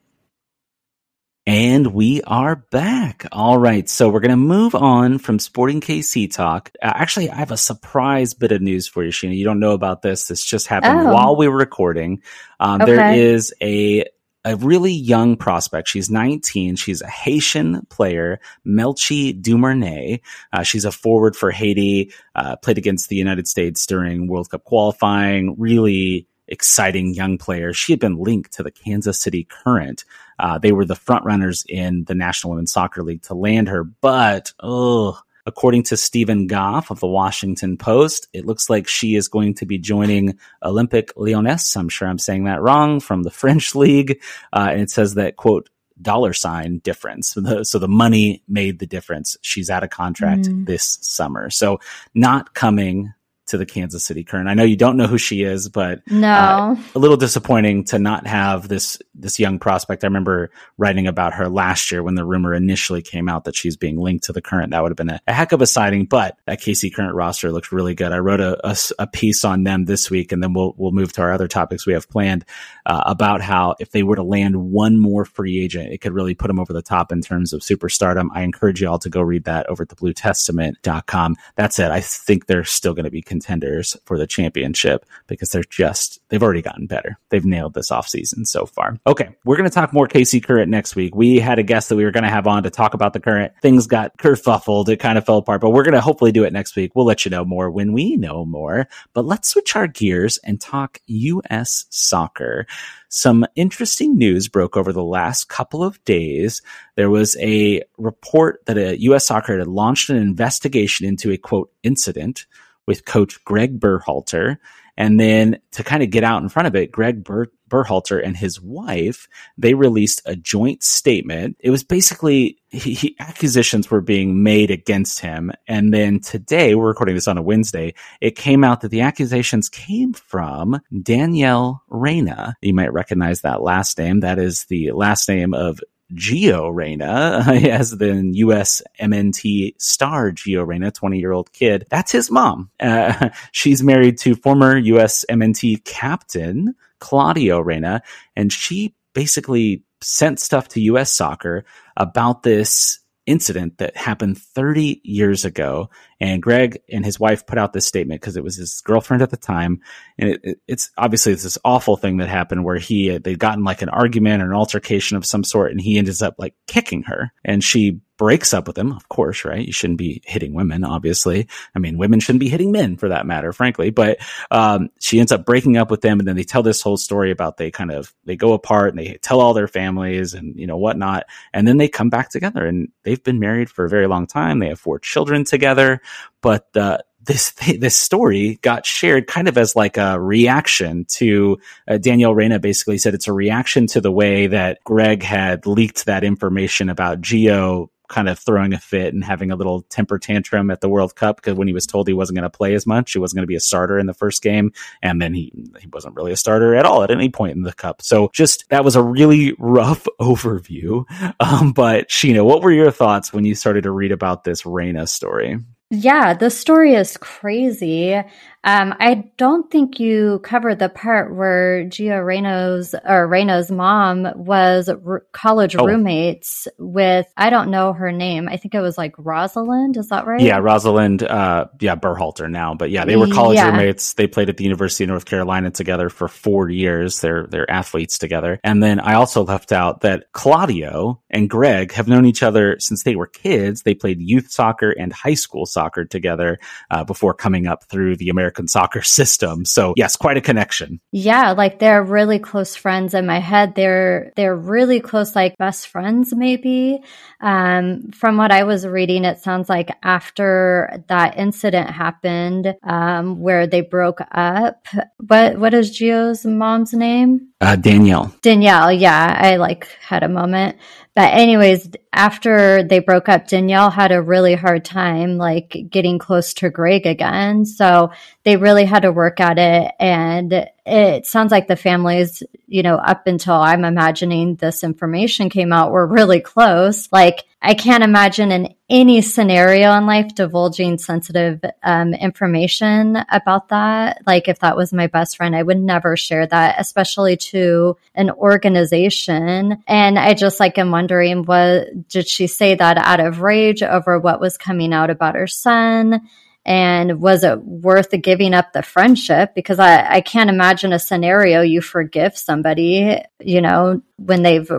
And we are back. All right. So we're going to move on from Sporting KC talk. Uh, actually, I have a surprise bit of news for you, Sheena. You don't know about this. This just happened oh. while we were recording. Um, okay. There is a a really young prospect. She's 19. She's a Haitian player, Melchie Dumornay. Uh, she's a forward for Haiti, uh, played against the United States during World Cup qualifying. Really exciting young player. She had been linked to the Kansas City Current. Uh, they were the front runners in the National Women's Soccer League to land her, but oh, according to Steven Goff of the Washington Post, it looks like she is going to be joining Olympique Lyonnais. I'm sure I'm saying that wrong from the French league, uh, and it says that quote dollar sign difference. So the, so the money made the difference. She's out of contract Mm. this summer. So not coming to the Kansas City Current. I know you don't know who she is, but No. Uh, a little disappointing to not have this this young prospect. I remember writing about her last year when the rumor initially came out that she's being linked to the current. That would have been a, a heck of a sighting, but that KC current roster looks really good. I wrote a a piece on them this week, and then we'll we'll move to our other topics we have planned uh, about how if they were to land one more free agent, it could really put them over the top in terms of superstardom. I encourage you all to go read that over at thebluetestament.com. That's it. I think they're still going to be contenders for the championship because they're just, they've already gotten better. They've nailed this offseason so far. Okay. We're going to talk more KC Current next week. We had a guest that we were going to have on to talk about the current. Things got kerfuffled. It kind of fell apart, but we're going to hopefully do it next week. We'll let you know more when we know more. But let's switch our gears and talk U.S. soccer. Some interesting news broke over the last couple of days. There was a report that a U.S. soccer had launched an investigation into a quote incident with coach Gregg Berhalter. And then to kind of get out in front of it, Gregg Ber- Berhalter and his wife, they released a joint statement. It was basically he, he, accusations were being made against him. And then today, we're recording this on a Wednesday, it came out that the accusations came from Danielle Reyna. You might recognize that last name. That is the last name of Gio Reyna, as the U.S. MNT star Gio Reyna, 20 year old kid. That's his mom. Uh, she's married to former U.S. MNT captain Claudio Reyna, and she basically sent stuff to U.S. soccer about this incident that happened 30 years ago. And Gregg and his wife put out this statement because it was his girlfriend at the time. And it, it, it's obviously it's this awful thing that happened where he, they'd gotten like an argument or an altercation of some sort and he ends up like kicking her and she breaks up with him. Of course, right? You shouldn't be hitting women, obviously. I mean, women shouldn't be hitting men for that matter, frankly, but, um, she ends up breaking up with them. And then they tell this whole story about they kind of, they go apart and they tell all their families and, you know, whatnot. And then they come back together and they've been married for a very long time. They have four children together, but, uh, this this story got shared kind of as like a reaction to uh, Danielle Reyna basically said it's a reaction to the way that Gregg had leaked that information about Gio kind of throwing a fit and having a little temper tantrum at the World Cup because when he was told he wasn't going to play as much, he wasn't going to be a starter in the first game, and then he he wasn't really a starter at all at any point in the cup. So just that was a really rough overview. Um, but Sheena, what were your thoughts when you started to read about this Reyna story? Yeah, the story is crazy. Um, I don't think you covered the part where Gio Reno's or Reyno's mom was r- college Oh. roommates with I don't know her name. I think it was like Rosalind. Is that right? Yeah, Rosalind, uh, yeah, Berhalter now, but yeah, they were college Yeah. roommates. They played at the University of North Carolina together for four years. They're they're athletes together. And then I also left out that Claudio and Gregg have known each other since they were kids. They played youth soccer and high school soccer together uh, before coming up through the American soccer system. So yes, quite a connection. Yeah, like they're really close friends in my head. They're they're really close, like best friends, maybe. Um, from what I was reading, it sounds like after that incident happened, um, where they broke up. What what is Gio's mom's name? Uh, Danielle. Danielle, yeah, I like had a moment. But anyways, after they broke up, Danielle had a really hard time like getting close to Gregg again. So they really had to work at it. And it sounds like the families, you know, up until I'm imagining this information came out were really close. Like I can't imagine in any scenario in life divulging sensitive um, information about that. Like if that was my best friend, I would never share that, especially to an organization. And I just like am wondering what did she say that out of rage over what was coming out about her son? And was it worth giving up the friendship? Because I, I can't imagine a scenario you forgive somebody, you know, when they've,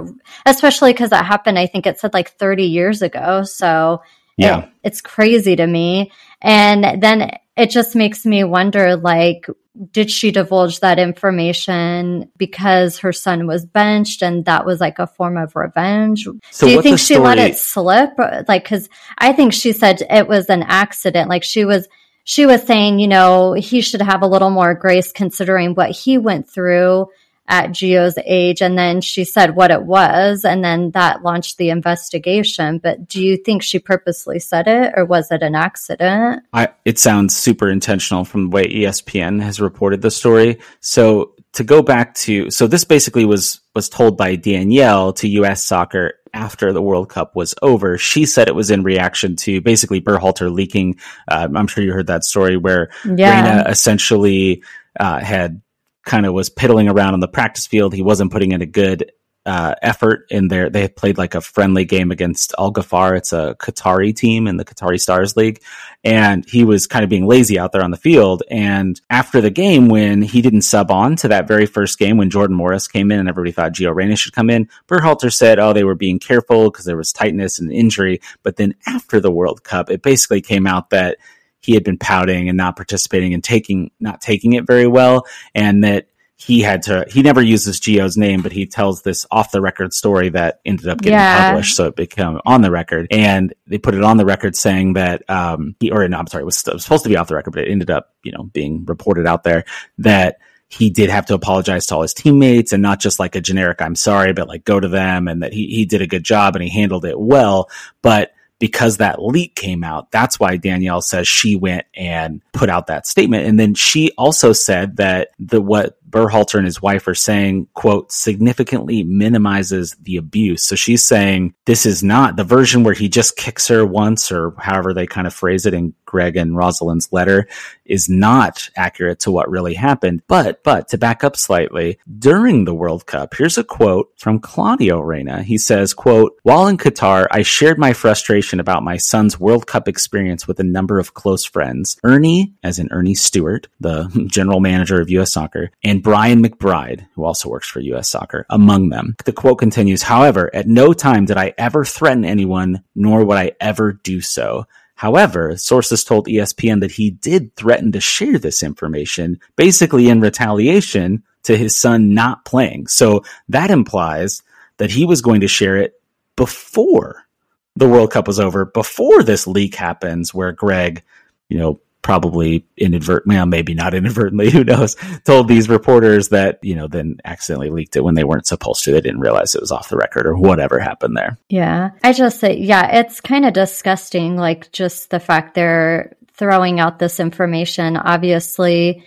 especially because that happened, I think it said like 30 years ago. So Yeah. it- it's crazy to me. And then it just makes me wonder like, did she divulge that information because her son was benched and that was like a form of revenge? So Do you think she let it slip? Like, cause I think she said it was an accident. Like she was, she was saying, you know, he should have a little more grace considering what he went through. At Gio's age. And then she said what it was. And then that launched the investigation. But do you think she purposely said it or was it an accident? I, it sounds super intentional from the way ESPN has reported the story. So to go back to, so this basically was, was told by Danielle to US soccer after the World Cup was over. She said it was in reaction to basically Berhalter leaking. Uh, I'm sure you heard that story where yeah. Reyna essentially uh, had kind of was piddling around on the practice field. He wasn't putting in a good uh, effort in there. They played like a friendly game against Al Gharafa. It's a Qatari team in the Qatari Stars League. And he was kind of being lazy out there on the field. And after the game, when he didn't sub on to that very first game, when Jordan Morris came in and everybody thought Gio Reyna should come in, Berhalter said, oh, they were being careful because there was tightness and injury. But then after the World Cup, it basically came out that he had been pouting and not participating and taking, not taking it very well. And that he had to he never uses Gio's name, but he tells this off the record story that ended up getting yeah. published, so it became on the record. And they put it on the record saying that um he or no, I'm sorry, it was, it was supposed to be off the record, but it ended up, you know, being reported out there that he did have to apologize to all his teammates and not just like a generic I'm sorry, but like go to them and that he, he did a good job and he handled it well. But because that leak came out, that's why Danielle says she went and put out that statement. And then she also said that the what Berhalter and his wife are saying, quote, significantly minimizes the abuse. So she's saying this is not the version where he just kicks her once or however they kind of phrase it in Gregg and Rosalind's letter is not accurate to what really happened. But, but to back up slightly, during the World Cup, here's a quote from Claudio Reyna. He says, quote, while in Qatar, I shared my frustration about my son's World Cup experience with a number of close friends. Earnie, as in Earnie Stewart, the general manager of U.S. soccer, and and Brian McBride, who also works for U.S. Soccer, among them. The quote continues, however, at no time did I ever threaten anyone, nor would I ever do so. However, sources told ESPN that he did threaten to share this information, basically in retaliation to his son not playing. So that implies that he was going to share it before the World Cup was over, before this leak happens, where Gregg, you know, probably inadvertently, well, maybe not inadvertently, who knows, told these reporters that, you know, then accidentally leaked it when they weren't supposed to. They didn't realize it was off the record or whatever happened there. Yeah. I just say, yeah, it's kind of disgusting. Like just the fact they're throwing out this information. Obviously,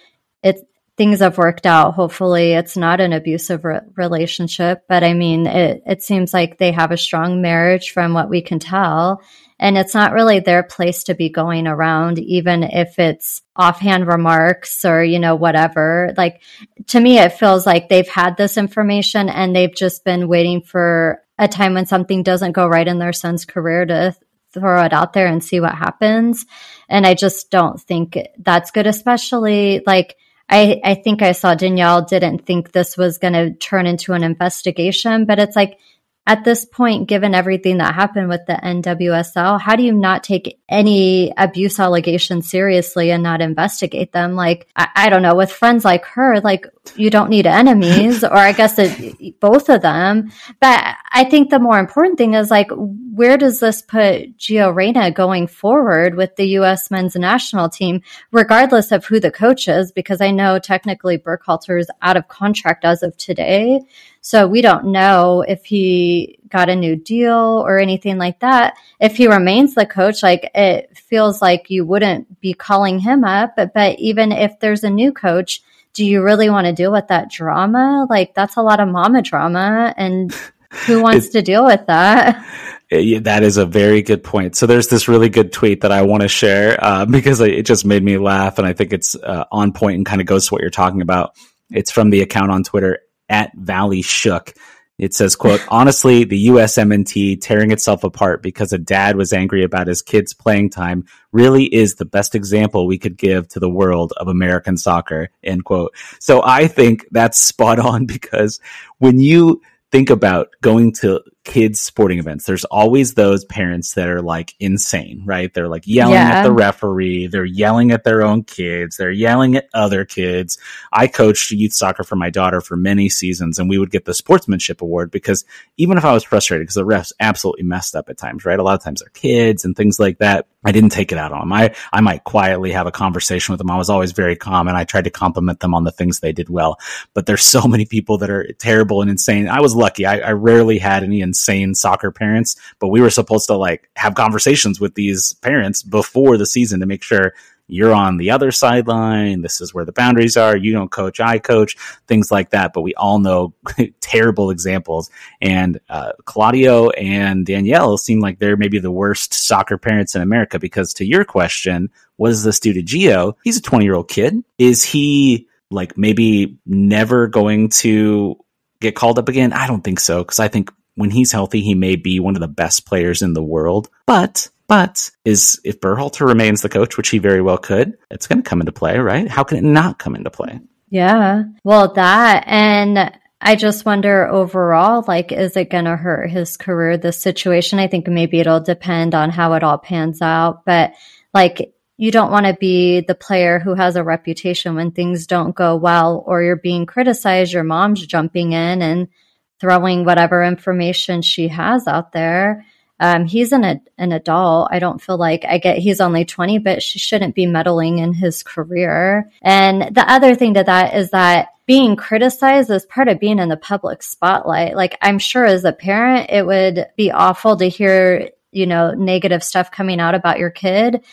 things have worked out. Hopefully, it's not an abusive re- relationship, but I mean, it, it seems like they have a strong marriage from what we can tell and it's not really their place to be going around, even if it's offhand remarks or, you know, whatever. Like to me, it feels like they've had this information and they've just been waiting for a time when something doesn't go right in their son's career to throw it out there and see what happens. And I just don't think that's good, especially like, I, I think I saw Danielle didn't think this was going to turn into an investigation, but it's like at this point, given everything that happened with the NWSL, how do you not take any abuse allegations seriously and not investigate them? Like, I, I don't know, with friends like her, like, you don't need enemies, or I guess it, both of them. But I think the more important thing is like, where does this put Gio Reyna going forward with the U.S. men's national team, regardless of who the coach is? Because I know technically Berhalter is out of contract as of today. So we don't know if he got a new deal or anything like that. If he remains the coach, like it feels like you wouldn't be calling him up. But, but even if there's a new coach, do you really want to deal with that drama? Like that's a lot of mama drama and who wants to deal with that? That is a very good point. So there's this really good tweet that I want to share uh, because it just made me laugh, and I think it's uh, on point and kind of goes to what you're talking about. It's from the account on Twitter at Valley Shook. It says, quote, honestly, the USMNT tearing itself apart because a dad was angry about his kid's playing time really is the best example we could give to the world of American soccer, end quote. So I think that's spot on because when you think about going to kids sporting events, there's always those parents that are like insane, right? They're like yelling Yeah. at the referee, they're yelling at their own kids, they're yelling at other kids. I coached youth soccer for my daughter for many seasons and we would get the sportsmanship award because even if I was frustrated because the refs absolutely messed up at times, right? A lot of times they're kids and things like that. I didn't take it out on them. I, I might quietly have a conversation with them. I was always very calm and I tried to compliment them on the things they did well. But there's so many people that are terrible and insane. I was lucky. I, I rarely had any insane soccer parents, but we were supposed to like have conversations with these parents before the season to make sure you're on the other sideline. This is where the boundaries are. You don't coach, I coach, things like that. But we all know terrible examples. And uh, Claudio and Danielle seem like they're maybe the worst soccer parents in America because to your question, what does this do to Gio? He's a 20 year old kid. Is he like maybe never going to get called up again? I don't think so because I think when he's healthy, he may be one of the best players in the world. But but is if Berhalter remains the coach, which he very well could, it's going to come into play, right? How can it not come into play? Yeah. Well, that and I just wonder overall, like, is it going to hurt his career? This situation, I think maybe it'll depend on how it all pans out. But like, you don't want to be the player who has a reputation when things don't go well or you're being criticized. Your mom's jumping in and throwing whatever information she has out there. Um, he's an an adult. I don't feel like I get he's only 20, but she shouldn't be meddling in his career. And the other thing to that is that being criticized is part of being in the public spotlight. Like I'm sure as a parent, it would be awful to hear, you know, negative stuff coming out about your kid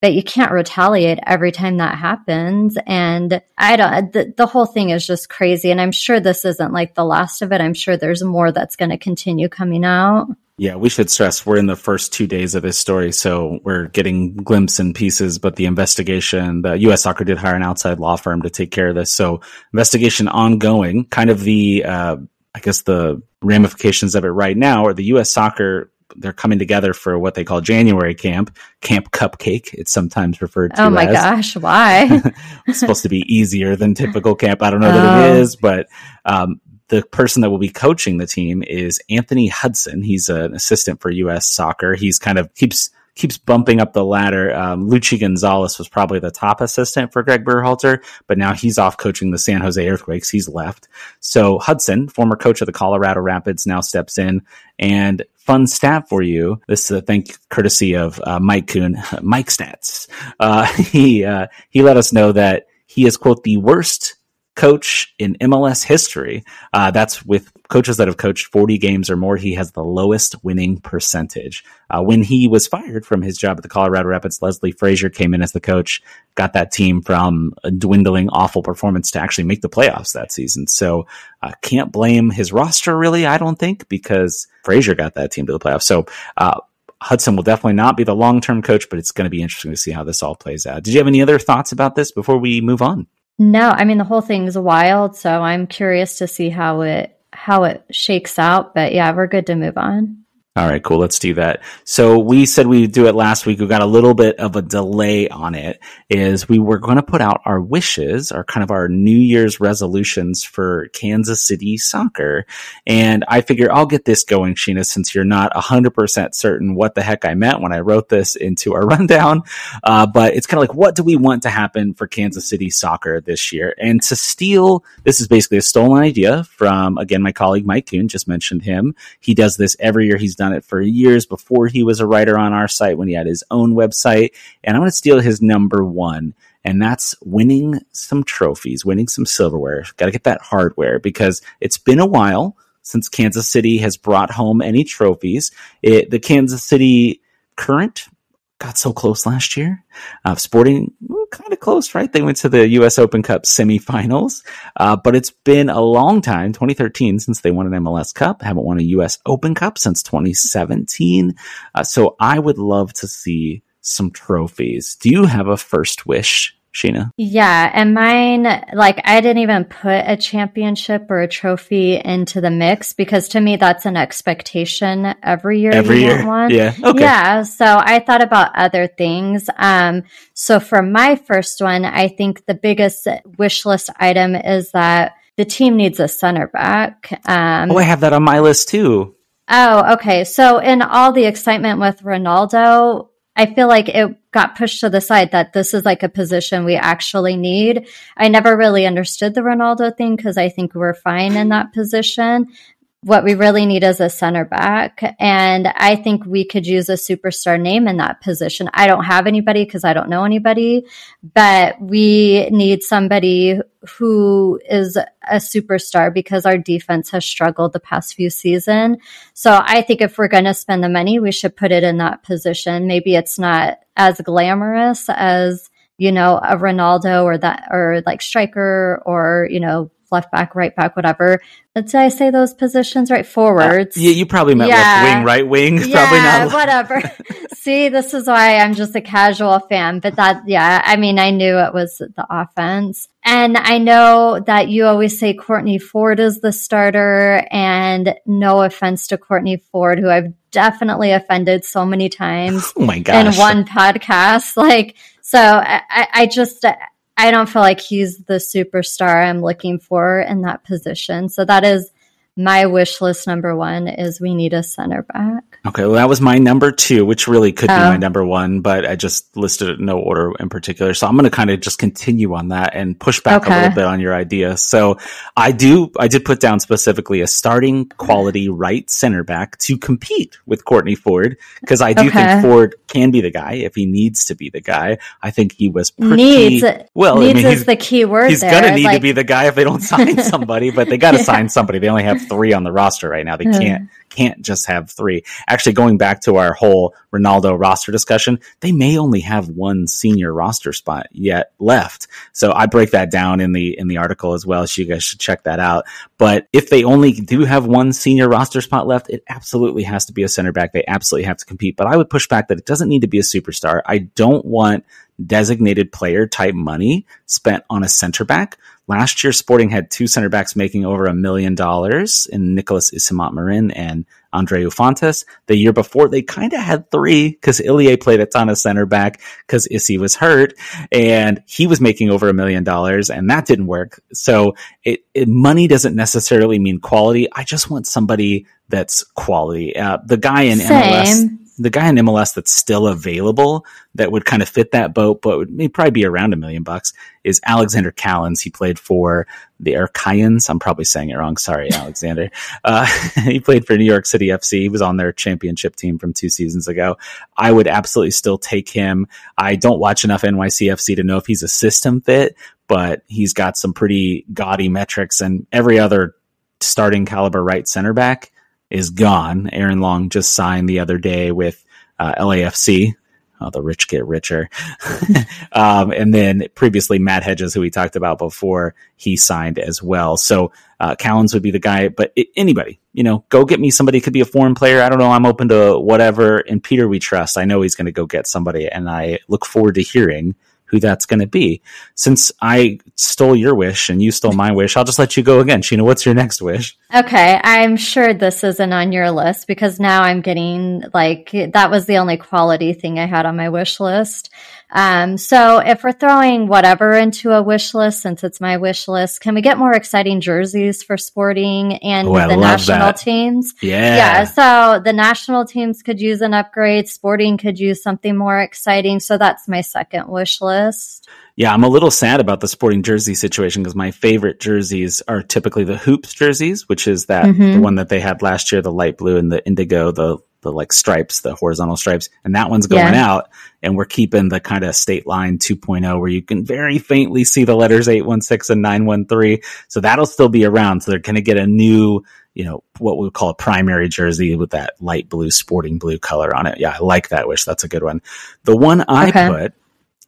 but you can't retaliate every time that happens. And I don't, the, the whole thing is just crazy. And I'm sure this isn't like the last of it. I'm sure there's more that's going to continue coming out. Yeah, we should stress we're in the first two days of this story, so we're getting glimpses and pieces. But the investigation, the U.S. Soccer did hire an outside law firm to take care of this. So investigation ongoing. Kind of the, uh, I guess the ramifications of it right now are the U.S. Soccer. They're coming together for what they call January camp, Camp Cupcake. It's sometimes referred to. Oh my as. gosh, why? it's supposed to be easier than typical camp. I don't know that Oh. it is, but um, the person that will be coaching the team is Anthony Hudson. He's an assistant for U.S. Soccer. He's kind of keeps keeps bumping up the ladder. Um, Luchi Gonzalez was probably the top assistant for Gregg Berhalter, but now he's off coaching the San Jose Earthquakes. He's left. So Hudson, former coach of the Colorado Rapids, now steps in. And fun stat for you. This is a thank courtesy of uh, Mike Kuhn, Mike Stats. Uh, he uh, he let us know that he is quote the worst coach in MLS history. Uh, that's with coaches that have coached 40 games or more. He has the lowest winning percentage. Uh, when he was fired from his job at the Colorado Rapids, Leslie Frazier came in as the coach, got that team from a dwindling, awful performance to actually make the playoffs that season. So uh, can't blame his roster really, I don't think, because Frazier got that team to the playoffs. So uh, Hudson will definitely not be the long term coach, but it's going to be interesting to see how this all plays out. Did you have any other thoughts about this before we move on? No, I mean, the whole thing's wild. So I'm curious to see how it, how it shakes out. But yeah, we're good to move on. All right, cool. Let's do that. So we said we'd do it last week. We got a little bit of a delay on it. Is we were going to put out our wishes, our kind of our New Year's resolutions for Kansas City soccer. And I figure I'll get this going, Sheena, since you're not hundred percent certain what the heck I meant when I wrote this into our rundown. Uh, but it's kind of like, what do we want to happen for Kansas City soccer this year? And to steal, this is basically a stolen idea from again my colleague Mike Kuhn. Just mentioned him. He does this every year. He's done it for years before he was a writer on our site when he had his own website. And I'm going to steal his number one. And that's winning some trophies, winning some silverware. Got to get that hardware because it's been a while since Kansas City has brought home any trophies. It, the Kansas City current got so close last year. Uh, Sporting, kind of close, right? They went to the U.S. Open Cup semifinals, uh, but it's been a long time, 2013, since they won an MLS Cup. Haven't won a U.S. Open Cup since 2017. Uh, so I would love to see some trophies. Do you have a first wish, Sheena? Yeah, and mine, like, I didn't even put a championship or a trophy into the mix because to me, that's an expectation every year. Every year, one. yeah, okay. Yeah, so I thought about other things. Um, so for my first one, I think the biggest wish list item is that the team needs a center back. Um, Oh, I have that on my list too. Oh, okay. So in all the excitement with Ronaldo, I feel like it got pushed to the side that this is like a position we actually need. I never really understood the Ronaldo thing because I think we're fine in that position what we really need is a center back. And I think we could use a superstar name in that position. I don't have anybody because I don't know anybody, but we need somebody who is a superstar because our defense has struggled the past few seasons. So I think if we're going to spend the money, we should put it in that position. Maybe it's not as glamorous as you know, a Ronaldo or that, or like striker or, you know, left back, right back, whatever. Did I say those positions right? Forwards. Uh, yeah, you probably meant yeah. left wing, right wing. Yeah, probably not. whatever. See, this is why I'm just a casual fan. But that, yeah, I mean, I knew it was the offense. And I know that you always say Kortne Ford is the starter. And no offense to Kortne Ford, who I've definitely offended so many times oh my gosh. in one podcast. Like, so I, I just, I don't feel like he's the superstar I'm looking for in that position. So that is my wish list number one is we need a center back. Okay, well, that was my number two, which really could be my oh. number one, but I just listed it in no order in particular. So I'm going to kind of just continue on that and push back okay. a little bit on your idea. So I do, I did put down specifically a starting quality right center back to compete with Kortne Ford because I do okay. think Ford can be the guy if he needs to be the guy. I think he was pretty needs. well. Needs I mean, is the key word. He's going to need like... to be the guy if they don't sign somebody, but they got to yeah. sign somebody. They only have three on the roster right now. They hmm. can't can't just have three. Actually, going back to our whole Ronaldo roster discussion, they may only have one senior roster spot yet left. So I break that down in the in the article as well. So you guys should check that out. But if they only do have one senior roster spot left, it absolutely has to be a center back. They absolutely have to compete. But I would push back that it doesn't need to be a superstar. I don't want designated player type money spent on a center back. Last year, Sporting had two center backs making over a million dollars in Nicolas Isimat Mirin and Andreu Fontàs. The year before, they kind of had three because Ilie played a ton of center back because Issy was hurt and he was making over a million dollars and that didn't work. So it, it, money doesn't necessarily mean quality. I just want somebody that's quality. Uh, the guy in Same. MLS the guy in MLS that's still available that would kind of fit that boat, but would may probably be around a million bucks is Alexander Callens. He played for the Erkayans. I'm probably saying it wrong. Sorry, Alexander. Uh, he played for New York City FC. He was on their championship team from two seasons ago. I would absolutely still take him. I don't watch enough NYCFC to know if he's a system fit, but he's got some pretty gaudy metrics and every other starting caliber right center back is gone. Aaron Long just signed the other day with uh, LAFC. Oh, the rich get richer. um, and then previously Matt Hedges, who we talked about before, he signed as well. So uh, Callens would be the guy, but it, anybody, you know, go get me somebody. Could be a foreign player. I don't know. I'm open to whatever. And Peter, we trust. I know he's going to go get somebody, and I look forward to hearing who that's going to be. Since I stole your wish and you stole my wish, I'll just let you go again. Sheena, what's your next wish? Okay. I'm sure this isn't on your list because now I'm getting like that was the only quality thing I had on my wish list. Um, so if we're throwing whatever into a wish list, since it's my wish list, can we get more exciting jerseys for sporting and oh, the national that. teams? Yeah. Yeah. So the national teams could use an upgrade. Sporting could use something more exciting. So that's my second wish list. Yeah, I'm a little sad about the sporting jersey situation because my favorite jerseys are typically the hoops jerseys, which is that mm-hmm. the one that they had last year, the light blue and the indigo, the the like stripes, the horizontal stripes, and that one's going yeah. out. And we're keeping the kind of state line 2.0 where you can very faintly see the letters 816 and 913. So that'll still be around. So they're going to get a new, you know, what we call a primary jersey with that light blue, sporting blue color on it. Yeah, I like that wish. That's a good one. The one I okay. put,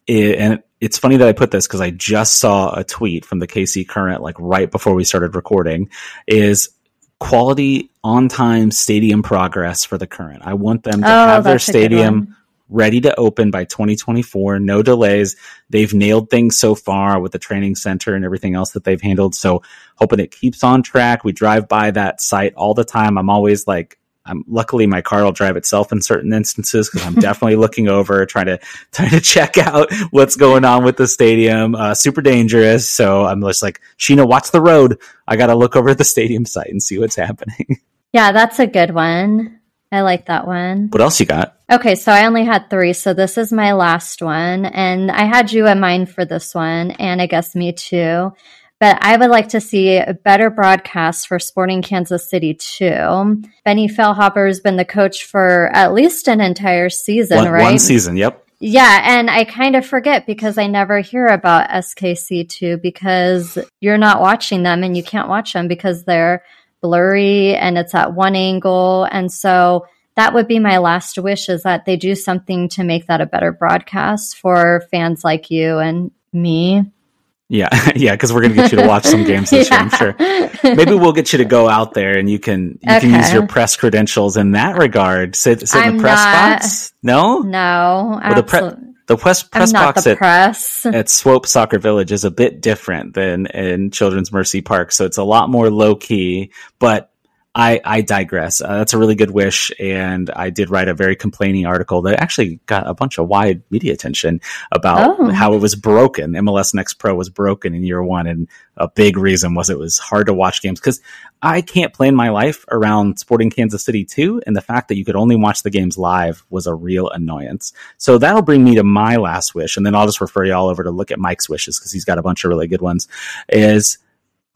and it's funny that I put this because I just saw a tweet from the KC Current, like right before we started recording, is quality on time stadium progress for the current. I want them to oh, have their stadium ready to open by 2024, no delays. They've nailed things so far with the training center and everything else that they've handled. So hoping it keeps on track. We drive by that site all the time. I'm always like I'm luckily my car will drive itself in certain instances because I'm definitely looking over trying to trying to check out what's going on with the stadium. Uh, super dangerous, so I'm just like Sheena, watch the road. I got to look over at the stadium site and see what's happening. Yeah, that's a good one. I like that one. What else you got? Okay, so I only had three, so this is my last one. And I had you in mind for this one, and I guess me too. But I would like to see a better broadcast for Sporting Kansas City too. Benny Feilhaber's been the coach for at least an entire season, one, right? One season, yep. Yeah, and I kind of forget because I never hear about SKC2 because you're not watching them and you can't watch them because they're blurry and it's at one angle. And so that would be my last wish is that they do something to make that a better broadcast for fans like you and me. Yeah, yeah, because we're gonna get you to watch some games this yeah. year, I'm sure. Maybe we'll get you to go out there and you can you okay. can use your press credentials in that regard. Sit, sit in the press not, box. No, no, well, the, pre- the press press box at, press. at Swope Soccer Village is a bit different than in Children's Mercy Park, so it's a lot more low key. But I, I digress. Uh, that's a really good wish. And I did write a very complaining article that actually got a bunch of wide media attention about oh. how it was broken. MLS Next Pro was broken in year one. And a big reason was it was hard to watch games because I can't plan my life around Sporting Kansas City too. And the fact that you could only watch the games live was a real annoyance. So that'll bring me to my last wish. And then I'll just refer you all over to look at Mike's wishes because he's got a bunch of really good ones is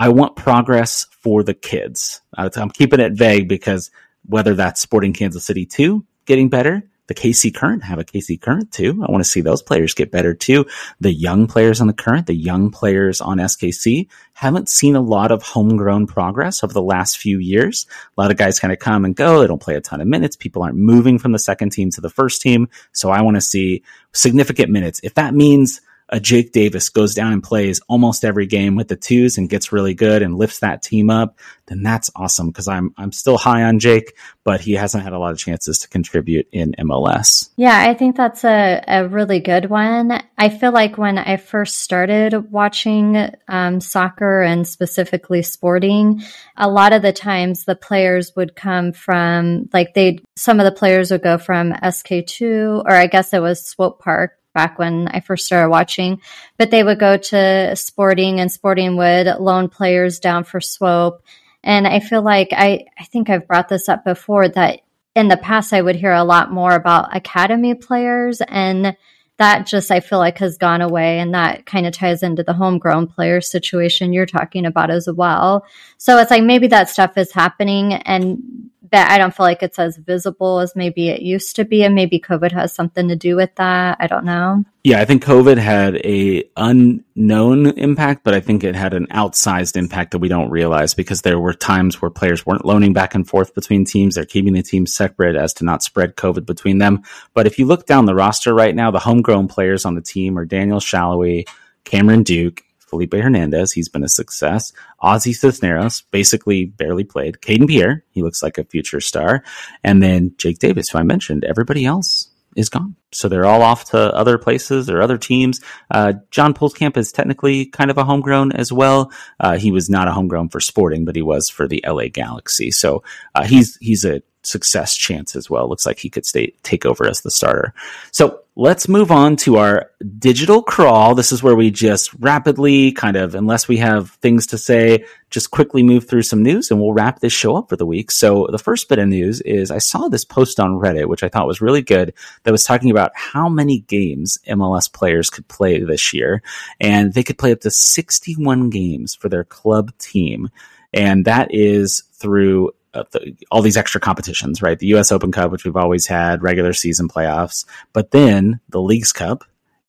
I want progress for the kids. Uh, I'm keeping it vague because whether that's Sporting Kansas City 2 getting better, the KC Current have a KC Current too. I want to see those players get better too. The young players on the Current, the young players on SKC haven't seen a lot of homegrown progress over the last few years. A lot of guys kind of come and go. They don't play a ton of minutes. People aren't moving from the second team to the first team. So I want to see significant minutes. If that means a Jake Davis goes down and plays almost every game with the twos and gets really good and lifts that team up, then that's awesome because I'm I'm still high on Jake, but he hasn't had a lot of chances to contribute in MLS. Yeah, I think that's a, a really good one. I feel like when I first started watching um, soccer and specifically sporting, a lot of the times the players would come from like they some of the players would go from SK2 or I guess it was Swope Park back when I first started watching. But they would go to Sporting, and Sporting would loan players down for Swope. And I feel like I, I think I've brought this up before that in the past I would hear a lot more about academy players and that just I feel like has gone away and that kind of ties into the homegrown player situation you're talking about as well. So it's like maybe that stuff is happening and that I don't feel like it's as visible as maybe it used to be, and maybe COVID has something to do with that. I don't know. Yeah, I think COVID had a unknown impact, but I think it had an outsized impact that we don't realize because there were times where players weren't loaning back and forth between teams. They're keeping the teams separate as to not spread COVID between them. But if you look down the roster right now, the homegrown players on the team are Daniel Salloi, Cameron Duke, Felipe Hernandez, he's been a success. Ozzy Cisneros, basically barely played. Kayden Pierre, he looks like a future star. And then Jake Davis, who I mentioned. Everybody else is gone. So they're all off to other places or other teams. Uh, John Pulskamp is technically kind of a homegrown as well. Uh, he was not a homegrown for Sporting, but he was for the LA Galaxy. So uh, he's he's a success chance as well. Looks like he could stay take over as the starter. So let's move on to our digital crawl. This is where we just rapidly kind of, unless we have things to say, just quickly move through some news and we'll wrap this show up for the week. So the first bit of news is I saw this post on Reddit, which I thought was really good that was talking about how many games MLS players could play this year. And they could play up to 61 games for their club team. And that is through uh, the, all these extra competitions, right? The U.S. Open Cup, which we've always had, regular season playoffs, but then the Leagues Cup,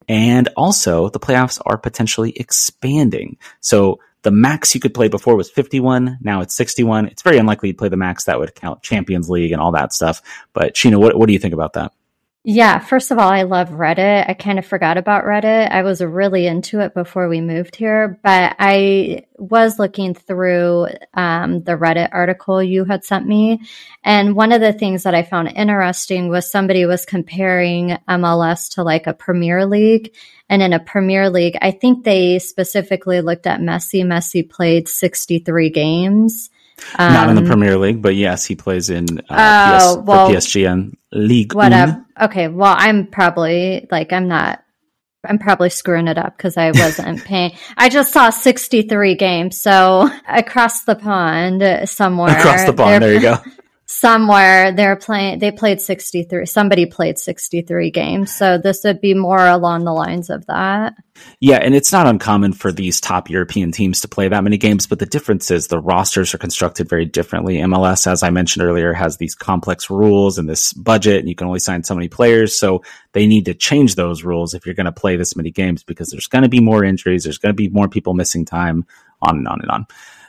and also the playoffs are potentially expanding. So the max you could play before was 51. Now it's 61. It's very unlikely to play the max that would count Champions League and all that stuff. But Sheena, what, what do you think about that? Yeah, first of all, I love Reddit. I kind of forgot about Reddit. I was really into it before we moved here, but I was looking through um, the Reddit article you had sent me. And one of the things that I found interesting was somebody was comparing MLS to like a Premier League. And in a Premier League, I think they specifically looked at Messi. Messi played 63 games. Um, Not in the um, Premier League, but yes, he plays in uh, PS, well, PSG and League. Whatever. Okay. Well, I'm probably like I'm not I'm probably screwing it up because I wasn't paying. I just saw 63 games. So across the pond somewhere. Across the pond. There you go somewhere they're playing they played 63 somebody played 63 games. So this would be more along the lines of that. Yeah and it's not uncommon for these top european teams to play that many games but the difference is the rosters are constructed very differently. Mls as i mentioned earlier has these complex rules and this budget and you can only sign so many players so they need to change those rules if you're going to play this many games because there's going to be more injuries there's going to be more people missing time on and on and on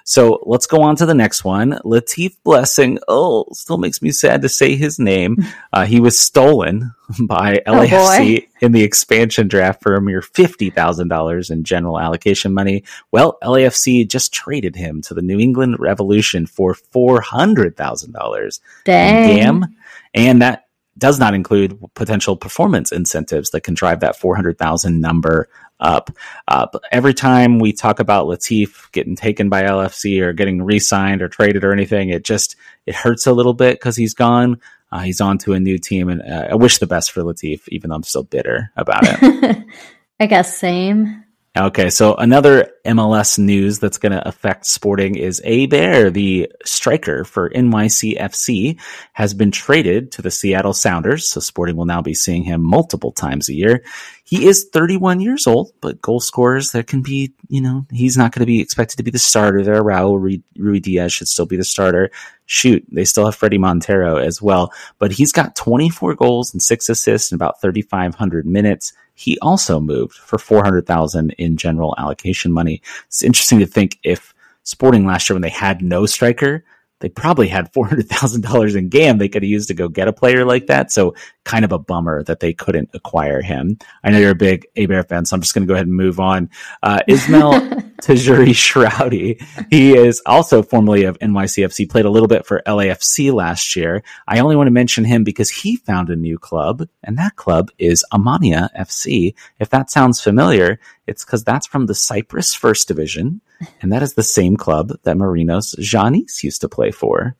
so let's go on to the next one. Latif Blessing. Oh, still makes me sad to say his name. Uh, he was stolen by LAFC oh in the expansion draft for a mere $50,000 in general allocation money. Well, LAFC just traded him to the New England Revolution for $400,000. Damn. And that does not include potential performance incentives that can drive that 400,000 number up. Uh, every time we talk about Latif getting taken by LFC or getting re-signed or traded or anything, it just it hurts a little bit because he's gone. Uh, he's on to a new team, and uh, I wish the best for Latif, even though I'm still bitter about it. I guess same. Okay, so another MLS news that's going to affect sporting is Héber, the striker for NYCFC, has been traded to the Seattle Sounders. So sporting will now be seeing him multiple times a year. He is 31 years old, but goal scorers that can be, you know, he's not going to be expected to be the starter there. Raul Ruidíaz should still be the starter. Shoot, they still have Fredy Montero as well, but he's got 24 goals and six assists in about 3,500 minutes. He also moved for 400,000 in general allocation money. It's interesting to think if Sporting last year when they had no striker, they probably had $400,000 in GAM they could have used to go get a player like that. So kind of a bummer that they couldn't acquire him. I know you're a big Héber fan, so I'm just going to go ahead and move on. Uh, Ismael Tajouri-Shradi. He is also formerly of NYCFC, played a little bit for LAFC last year. I only want to mention him because he found a new club, and that club is Omonia FC. If that sounds familiar, it's because that's from the Cyprus First Division and that is the same club that Marinos Tzionis used to play for.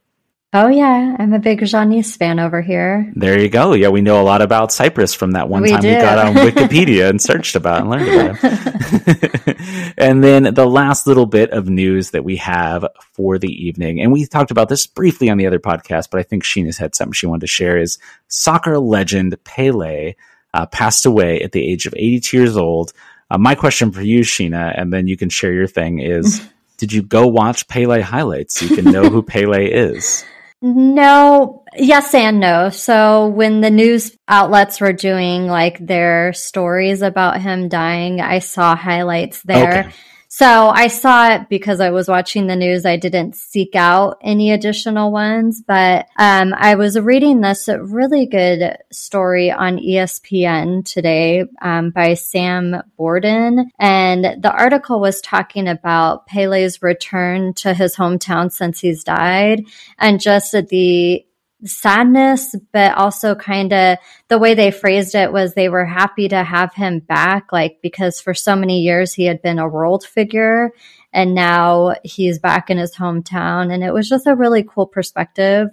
Oh yeah, I'm a big Tzionis fan over here. There you go. Yeah, we know a lot about Cyprus from that one we time we got on Wikipedia and searched about and learned about it. and then the last little bit of news that we have for the evening, and we talked about this briefly on the other podcast, but I think Sheena's had something she wanted to share is soccer legend Pele uh, passed away at the age of 82 years old. Uh, my question for you, Sheena, and then you can share your thing is did you go watch Pele highlights so you can know who Pele is? No, yes and no. So when the news outlets were doing like their stories about him dying, I saw highlights there. Okay. So I saw it because I was watching the news. I didn't seek out any additional ones, but um, I was reading this really good story on ESPN today um, by Sam Borden. And the article was talking about Pele's return to his hometown since he's died and just the sadness, but also kind of the way they phrased it was they were happy to have him back, like because for so many years he had been a world figure and now he's back in his hometown. And it was just a really cool perspective.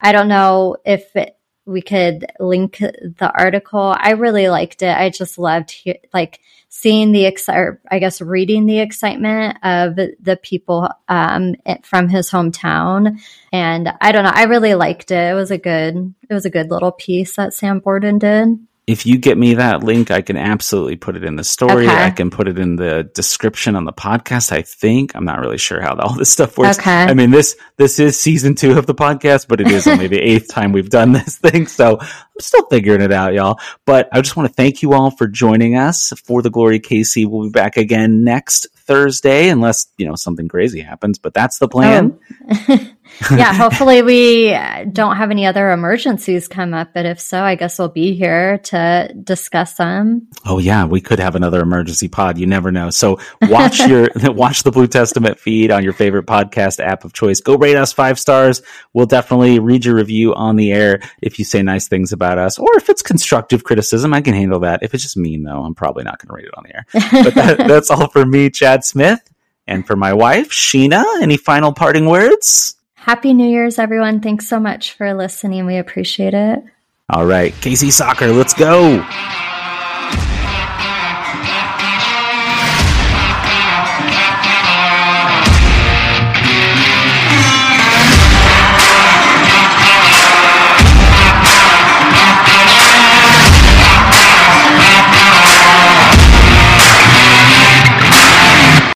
I don't know if it, we could link the article. I really liked it. I just loved he- like seeing the excitement, I guess reading the excitement of the people um, from his hometown. And I don't know, I really liked it. It was a good, it was a good little piece that Sam Borden did if you get me that link, I can absolutely put it in the story. Okay. I can put it in the description on the podcast. I think I'm not really sure how all this stuff works. Okay. I mean, this, this is season two of the podcast, but it is only the eighth time we've done this thing. So I'm still figuring it out, y'all. But I just want to thank you all for joining us for the Glory KC. We'll be back again next Thursday, unless, you know, something crazy happens, but that's the plan. Oh. yeah, hopefully we uh, don't have any other emergencies come up, but if so, I guess we'll be here to discuss them. Oh yeah, we could have another emergency pod. You never know. So watch your watch the Blue Testament feed on your favorite podcast app of choice. Go rate us five stars. We'll definitely read your review on the air if you say nice things about us, or if it's constructive criticism, I can handle that. If it's just mean though, I'm probably not going to rate it on the air. But that, that's all for me, Chad Smith. And for my wife, Sheena, any final parting words? Happy New Year's, everyone. Thanks so much for listening. We appreciate it. All right. KC Soccer, let's go.